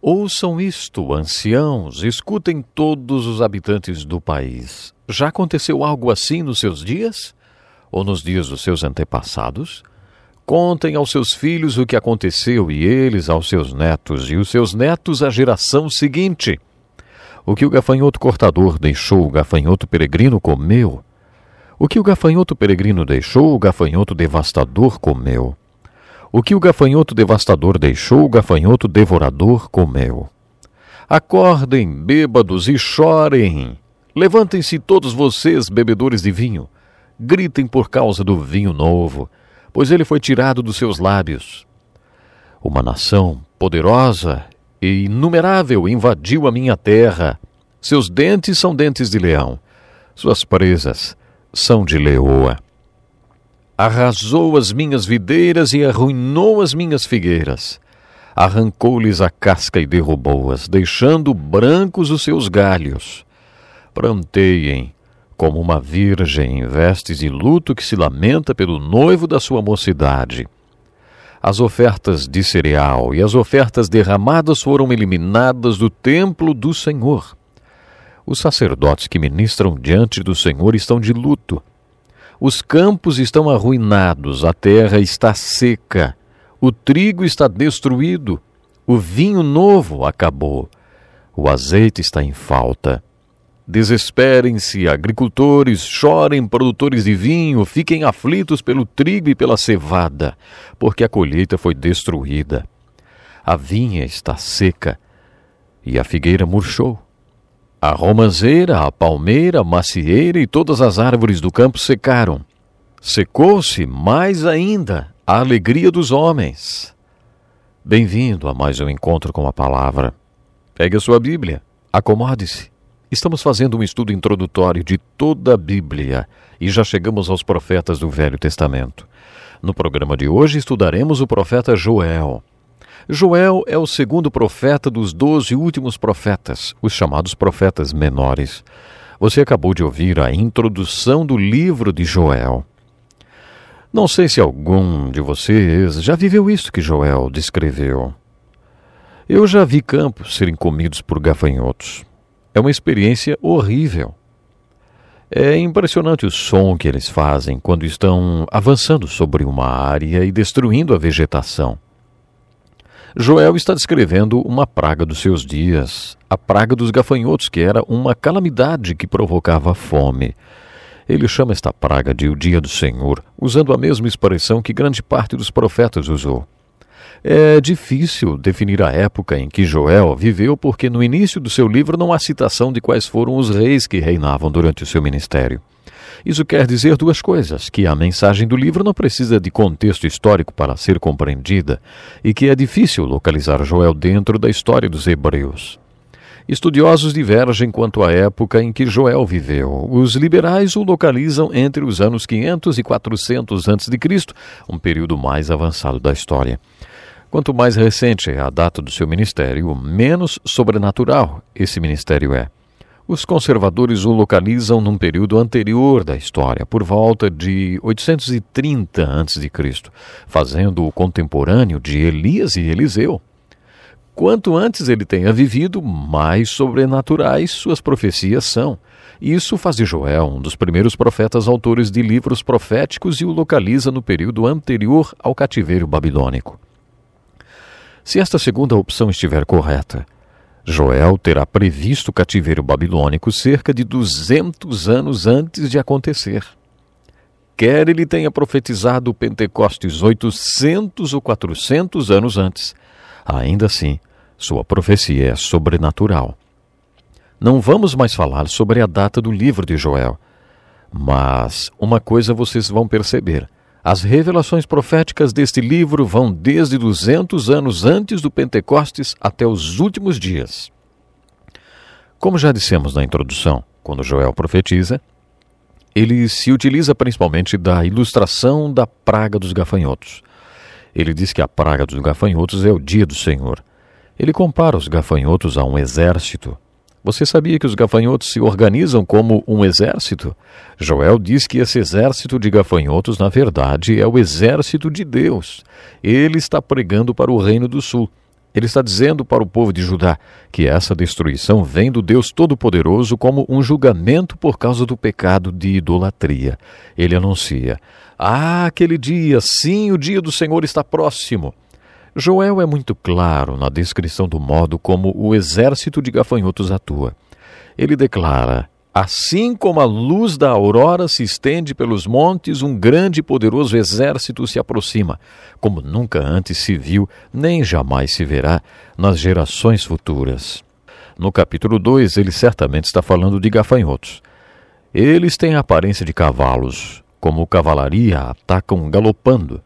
Ouçam isto, anciãos, escutem todos os habitantes do país. Já aconteceu algo assim nos seus dias? Ou nos dias dos seus antepassados? Contem aos seus filhos o que aconteceu e eles aos seus netos, e os seus netos à geração seguinte. O que o gafanhoto cortador deixou, o gafanhoto peregrino comeu o que o gafanhoto peregrino deixou, o gafanhoto devastador comeu. O que o gafanhoto devastador deixou, o gafanhoto devorador comeu. Acordem, bêbados, e chorem. Levantem-se todos vocês, bebedores de vinho. Gritem por causa do vinho novo, pois ele foi tirado dos seus lábios. Uma nação poderosa e inumerável invadiu a minha terra. Seus dentes são dentes de leão, suas presas são de leoa. Arrasou as minhas videiras e arruinou as minhas figueiras. Arrancou-lhes a casca e derrubou-as, deixando brancos os seus galhos. Planteiem como uma virgem em vestes de luto que se lamenta pelo noivo da sua mocidade. As ofertas de cereal e as ofertas derramadas foram eliminadas do templo do Senhor. Os sacerdotes que ministram diante do Senhor estão de luto. Os campos estão arruinados, a terra está seca, o trigo está destruído, o vinho novo acabou, o azeite está em falta. Desesperem-se, agricultores, chorem, produtores de vinho, fiquem aflitos pelo trigo e pela cevada, porque a colheita foi destruída. A vinha está seca e a figueira murchou. A romanceira, a palmeira, a macieira e todas as árvores do campo secaram. Secou-se mais ainda a alegria dos homens. Bem-vindo a mais um encontro com a palavra. Pegue a sua Bíblia, acomode-se. Estamos fazendo um estudo introdutório de toda a Bíblia e já chegamos aos profetas do Velho Testamento. No programa de hoje estudaremos o profeta Joel. Joel é o segundo profeta dos doze últimos profetas, os chamados profetas menores. Você acabou de ouvir a introdução do livro de Joel. Não sei se algum de vocês já viveu isso que Joel descreveu. Eu já vi campos serem comidos por gafanhotos. É uma experiência horrível. É impressionante o som que eles fazem quando estão avançando sobre uma área e destruindo a vegetação. Joel está descrevendo uma praga dos seus dias, a praga dos gafanhotos, que era uma calamidade que provocava fome. Ele chama esta praga de o dia do Senhor, usando a mesma expressão que grande parte dos profetas usou. É difícil definir a época em que Joel viveu, porque no início do seu livro não há citação de quais foram os reis que reinavam durante o seu ministério. Isso quer dizer duas coisas: que a mensagem do livro não precisa de contexto histórico para ser compreendida e que é difícil localizar Joel dentro da história dos hebreus. Estudiosos divergem quanto à época em que Joel viveu. Os liberais o localizam entre os anos 500 e 400 a.C., um período mais avançado da história. Quanto mais recente é a data do seu ministério, menos sobrenatural esse ministério é. Os conservadores o localizam num período anterior da história, por volta de 830 a.C., fazendo-o contemporâneo de Elias e Eliseu. Quanto antes ele tenha vivido, mais sobrenaturais suas profecias são. Isso faz de Joel um dos primeiros profetas autores de livros proféticos e o localiza no período anterior ao cativeiro babilônico. Se esta segunda opção estiver correta, Joel terá previsto o cativeiro babilônico cerca de 200 anos antes de acontecer. Quer ele tenha profetizado o Pentecostes 800 ou 400 anos antes, ainda assim, sua profecia é sobrenatural. Não vamos mais falar sobre a data do livro de Joel, mas uma coisa vocês vão perceber. As revelações proféticas deste livro vão desde 200 anos antes do Pentecostes até os últimos dias. Como já dissemos na introdução, quando Joel profetiza, ele se utiliza principalmente da ilustração da praga dos gafanhotos. Ele diz que a praga dos gafanhotos é o dia do Senhor. Ele compara os gafanhotos a um exército. Você sabia que os gafanhotos se organizam como um exército? Joel diz que esse exército de gafanhotos, na verdade, é o exército de Deus. Ele está pregando para o reino do sul. Ele está dizendo para o povo de Judá que essa destruição vem do Deus Todo-Poderoso como um julgamento por causa do pecado de idolatria. Ele anuncia: Ah, aquele dia, sim, o dia do Senhor está próximo. Joel é muito claro na descrição do modo como o exército de gafanhotos atua. Ele declara: Assim como a luz da aurora se estende pelos montes, um grande e poderoso exército se aproxima, como nunca antes se viu, nem jamais se verá nas gerações futuras. No capítulo 2, ele certamente está falando de gafanhotos. Eles têm a aparência de cavalos, como cavalaria atacam galopando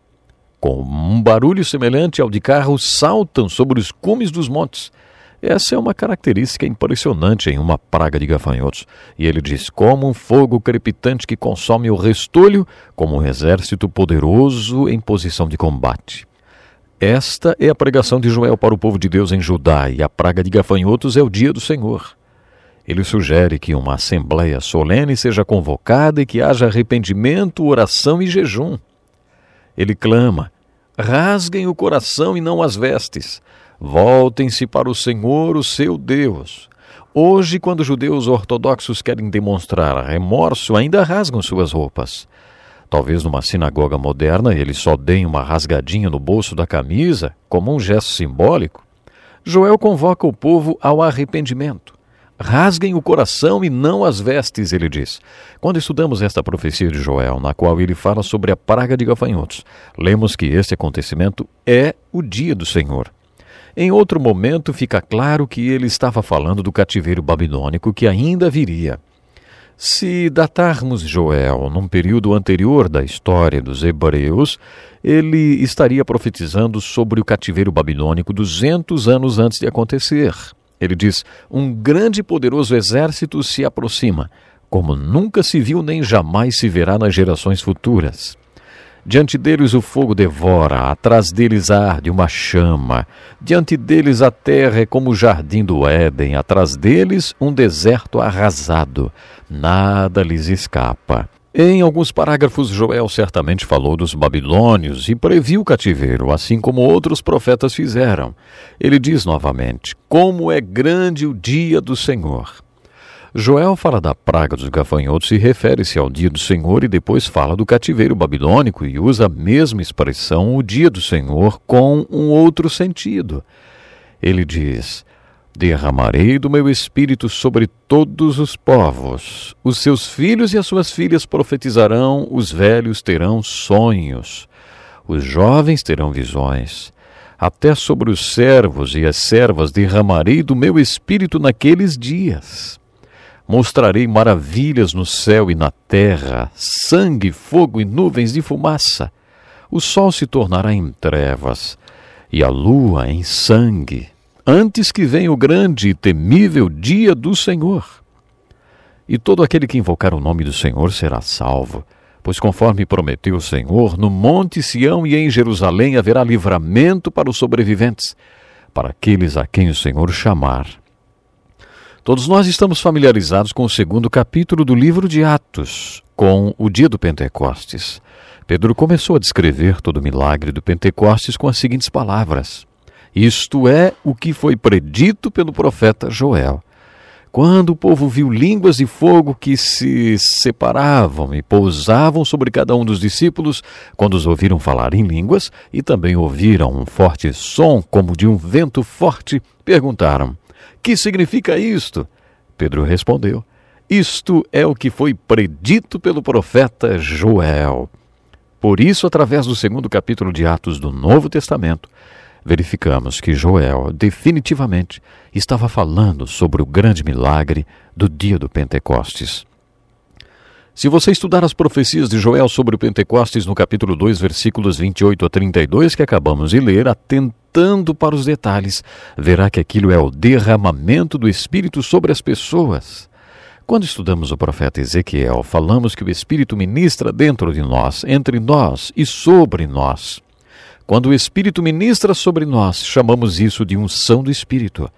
com um barulho semelhante ao de carros, saltam sobre os cumes dos montes. Essa é uma característica impressionante em uma praga de gafanhotos. E ele diz: como um fogo crepitante que consome o restolho, como um exército poderoso em posição de combate. Esta é a pregação de Joel para o povo de Deus em Judá, e a praga de gafanhotos é o dia do Senhor. Ele sugere que uma assembleia solene seja convocada e que haja arrependimento, oração e jejum. Ele clama: rasguem o coração e não as vestes. Voltem-se para o Senhor, o seu Deus. Hoje, quando judeus ortodoxos querem demonstrar remorso, ainda rasgam suas roupas. Talvez numa sinagoga moderna eles só deem uma rasgadinha no bolso da camisa, como um gesto simbólico. Joel convoca o povo ao arrependimento. Rasguem o coração e não as vestes, ele diz. Quando estudamos esta profecia de Joel, na qual ele fala sobre a praga de gafanhotos, lemos que este acontecimento é o dia do Senhor. Em outro momento, fica claro que ele estava falando do cativeiro babilônico que ainda viria. Se datarmos Joel num período anterior da história dos hebreus, ele estaria profetizando sobre o cativeiro babilônico 200 anos antes de acontecer. Ele diz: Um grande e poderoso exército se aproxima, como nunca se viu nem jamais se verá nas gerações futuras. Diante deles o fogo devora, atrás deles arde uma chama. Diante deles a terra é como o jardim do Éden, atrás deles um deserto arrasado. Nada lhes escapa. Em alguns parágrafos, Joel certamente falou dos babilônios e previu o cativeiro, assim como outros profetas fizeram. Ele diz novamente: Como é grande o dia do Senhor. Joel fala da praga dos gafanhotos e refere-se ao dia do Senhor e depois fala do cativeiro babilônico e usa a mesma expressão, o dia do Senhor, com um outro sentido. Ele diz: Derramarei do meu espírito sobre todos os povos. Os seus filhos e as suas filhas profetizarão, os velhos terão sonhos, os jovens terão visões. Até sobre os servos e as servas derramarei do meu espírito naqueles dias. Mostrarei maravilhas no céu e na terra, sangue, fogo e nuvens de fumaça. O sol se tornará em trevas e a lua em sangue, antes que venha o grande e temível dia do Senhor. E todo aquele que invocar o nome do Senhor será salvo, pois conforme prometeu o Senhor, no monte Sião e em Jerusalém haverá livramento para os sobreviventes, para aqueles a quem o Senhor chamar. Todos nós estamos familiarizados com o segundo capítulo do livro de Atos, com o dia do Pentecostes. Pedro começou a descrever todo o milagre do Pentecostes com as seguintes palavras: Isto é o que foi predito pelo profeta Joel. Quando o povo viu línguas de fogo que se separavam e pousavam sobre cada um dos discípulos, quando os ouviram falar em línguas e também ouviram um forte som como de um vento forte, perguntaram: que significa isto? Pedro respondeu: Isto é o que foi predito pelo profeta Joel. Por isso, através do segundo capítulo de Atos do Novo Testamento, verificamos que Joel definitivamente estava falando sobre o grande milagre do dia do Pentecostes. Se você estudar as profecias de Joel sobre o Pentecostes no capítulo 2, versículos 28 a 32, que acabamos de ler, atentando para os detalhes, verá que aquilo é o derramamento do Espírito sobre as pessoas. Quando estudamos o profeta Ezequiel, falamos que o Espírito ministra dentro de nós, entre nós e sobre nós. Quando o Espírito ministra sobre nós, chamamos isso de unção do Espírito.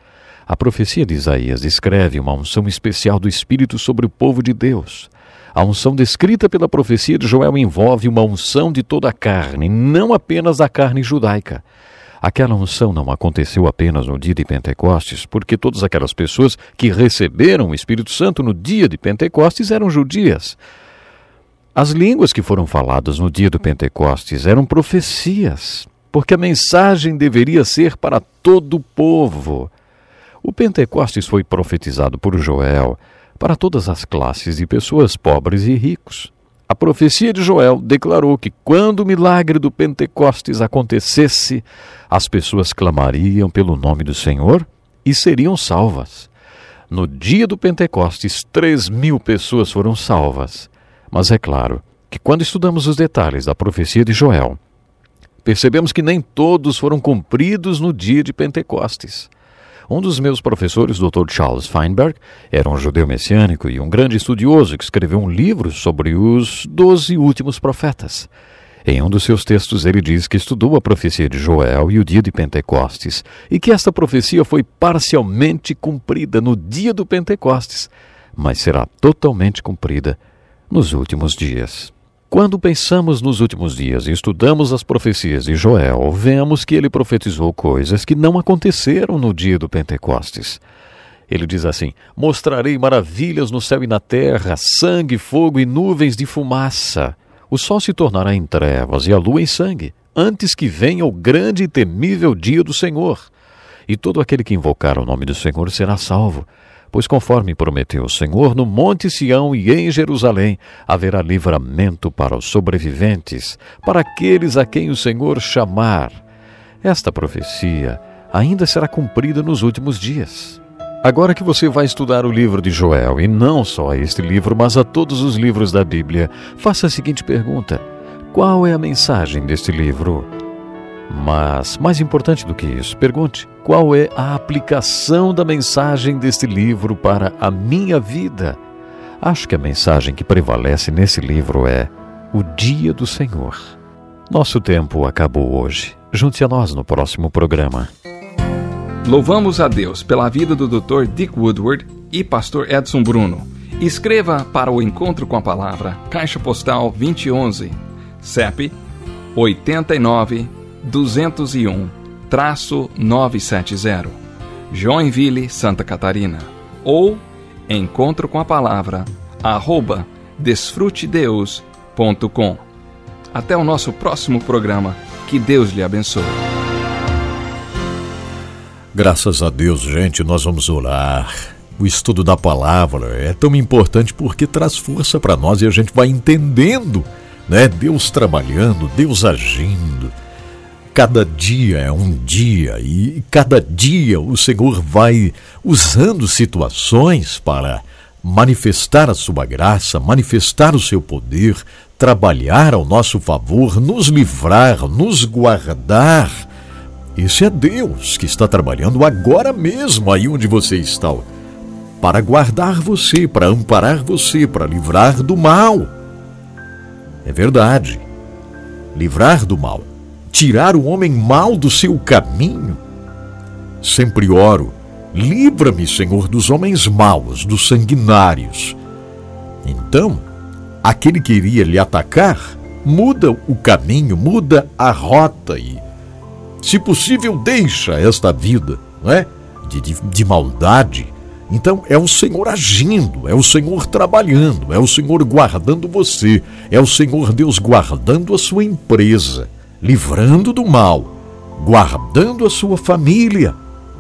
A profecia de Isaías descreve uma unção especial do Espírito sobre o povo de Deus. A unção descrita pela profecia de Joel envolve uma unção de toda a carne, não apenas da carne judaica. Aquela unção não aconteceu apenas no dia de Pentecostes, porque todas aquelas pessoas que receberam o Espírito Santo no dia de Pentecostes eram judias. As línguas que foram faladas no dia do Pentecostes eram profecias, porque a mensagem deveria ser para todo o povo. O Pentecostes foi profetizado por Joel para todas as classes de pessoas pobres e ricos. A profecia de Joel declarou que quando o milagre do Pentecostes acontecesse, as pessoas clamariam pelo nome do Senhor e seriam salvas. No dia do Pentecostes, três mil pessoas foram salvas. Mas é claro que quando estudamos os detalhes da profecia de Joel, percebemos que nem todos foram cumpridos no dia de Pentecostes. Um dos meus professores, Dr. Charles Feinberg, era um judeu messiânico e um grande estudioso que escreveu um livro sobre os doze últimos profetas. Em um dos seus textos, ele diz que estudou a profecia de Joel e o dia de Pentecostes, e que esta profecia foi parcialmente cumprida no dia do Pentecostes, mas será totalmente cumprida nos últimos dias. Quando pensamos nos últimos dias e estudamos as profecias de Joel, vemos que ele profetizou coisas que não aconteceram no dia do Pentecostes. Ele diz assim: Mostrarei maravilhas no céu e na terra, sangue, fogo e nuvens de fumaça. O sol se tornará em trevas e a lua em sangue, antes que venha o grande e temível dia do Senhor. E todo aquele que invocar o nome do Senhor será salvo. Pois, conforme prometeu o Senhor, no Monte Sião e em Jerusalém haverá livramento para os sobreviventes, para aqueles a quem o Senhor chamar. Esta profecia ainda será cumprida nos últimos dias. Agora que você vai estudar o livro de Joel, e não só este livro, mas a todos os livros da Bíblia, faça a seguinte pergunta: Qual é a mensagem deste livro? Mas, mais importante do que isso, pergunte: qual é a aplicação da mensagem deste livro para a minha vida? Acho que a mensagem que prevalece nesse livro é o dia do Senhor. Nosso tempo acabou hoje. Junte a nós no próximo programa. Louvamos a Deus pela vida do Dr. Dick Woodward e pastor Edson Bruno. Escreva para o encontro com a palavra Caixa Postal 2011, CEP 89 201 traço 970 Joinville, Santa Catarina ou encontro com a palavra arroba desfrutedeus.com Até o nosso próximo programa. Que Deus lhe abençoe. Graças a Deus, gente, nós vamos orar. O estudo da palavra é tão importante porque traz força para nós e a gente vai entendendo, né? Deus trabalhando, Deus agindo cada dia é um dia e cada dia o Senhor vai usando situações para manifestar a sua graça, manifestar o seu poder, trabalhar ao nosso favor, nos livrar, nos guardar. Esse é Deus que está trabalhando agora mesmo aí onde você está, para guardar você, para amparar você, para livrar do mal. É verdade. Livrar do mal, tirar o homem mal do seu caminho. Sempre oro Livra-me, Senhor, dos homens maus, dos sanguinários. Então, aquele que iria lhe atacar, muda o caminho, muda a rota e, se possível, deixa esta vida não é? de, de, de maldade. Então é o Senhor agindo, é o Senhor trabalhando, é o Senhor guardando você, é o Senhor Deus guardando a sua empresa, livrando do mal, guardando a sua família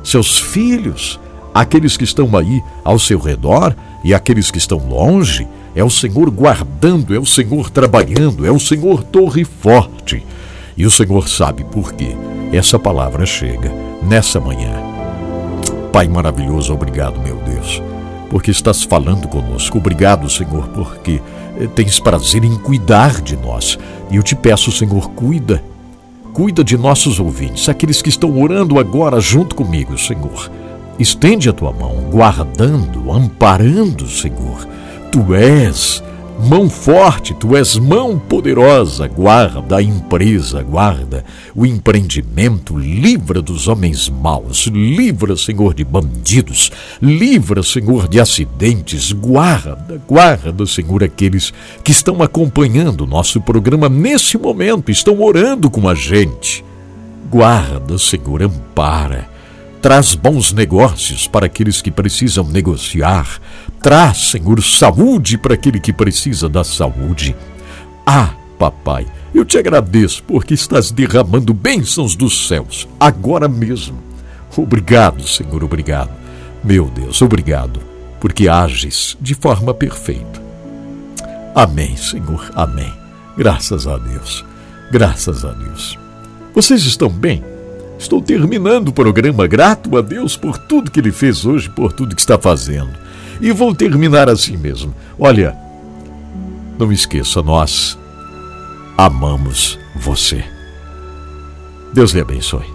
seus filhos, aqueles que estão aí ao seu redor e aqueles que estão longe. É o Senhor guardando, é o Senhor trabalhando, é o Senhor torre forte. E o Senhor sabe por que essa palavra chega nessa manhã. Pai maravilhoso, obrigado, meu Deus, porque estás falando conosco. Obrigado, Senhor, porque eh, tens prazer em cuidar de nós. E eu te peço, Senhor, cuida Cuida de nossos ouvintes, aqueles que estão orando agora junto comigo, Senhor. Estende a tua mão, guardando, amparando, Senhor. Tu és Mão forte, tu és mão poderosa, guarda a empresa, guarda o empreendimento, livra dos homens maus, livra, Senhor, de bandidos, livra, Senhor, de acidentes, guarda, guarda, Senhor, aqueles que estão acompanhando o nosso programa nesse momento, estão orando com a gente. Guarda, Senhor, ampara traz bons negócios para aqueles que precisam negociar. Traz, Senhor, saúde para aquele que precisa da saúde. Ah, papai, eu te agradeço porque estás derramando bênçãos dos céus, agora mesmo. Obrigado, Senhor, obrigado. Meu Deus, obrigado, porque ages de forma perfeita. Amém, Senhor, amém. Graças a Deus, graças a Deus. Vocês estão bem? Estou terminando o programa grato a Deus por tudo que Ele fez hoje, por tudo que está fazendo. E vou terminar assim mesmo. Olha, não esqueça, nós amamos você. Deus lhe abençoe.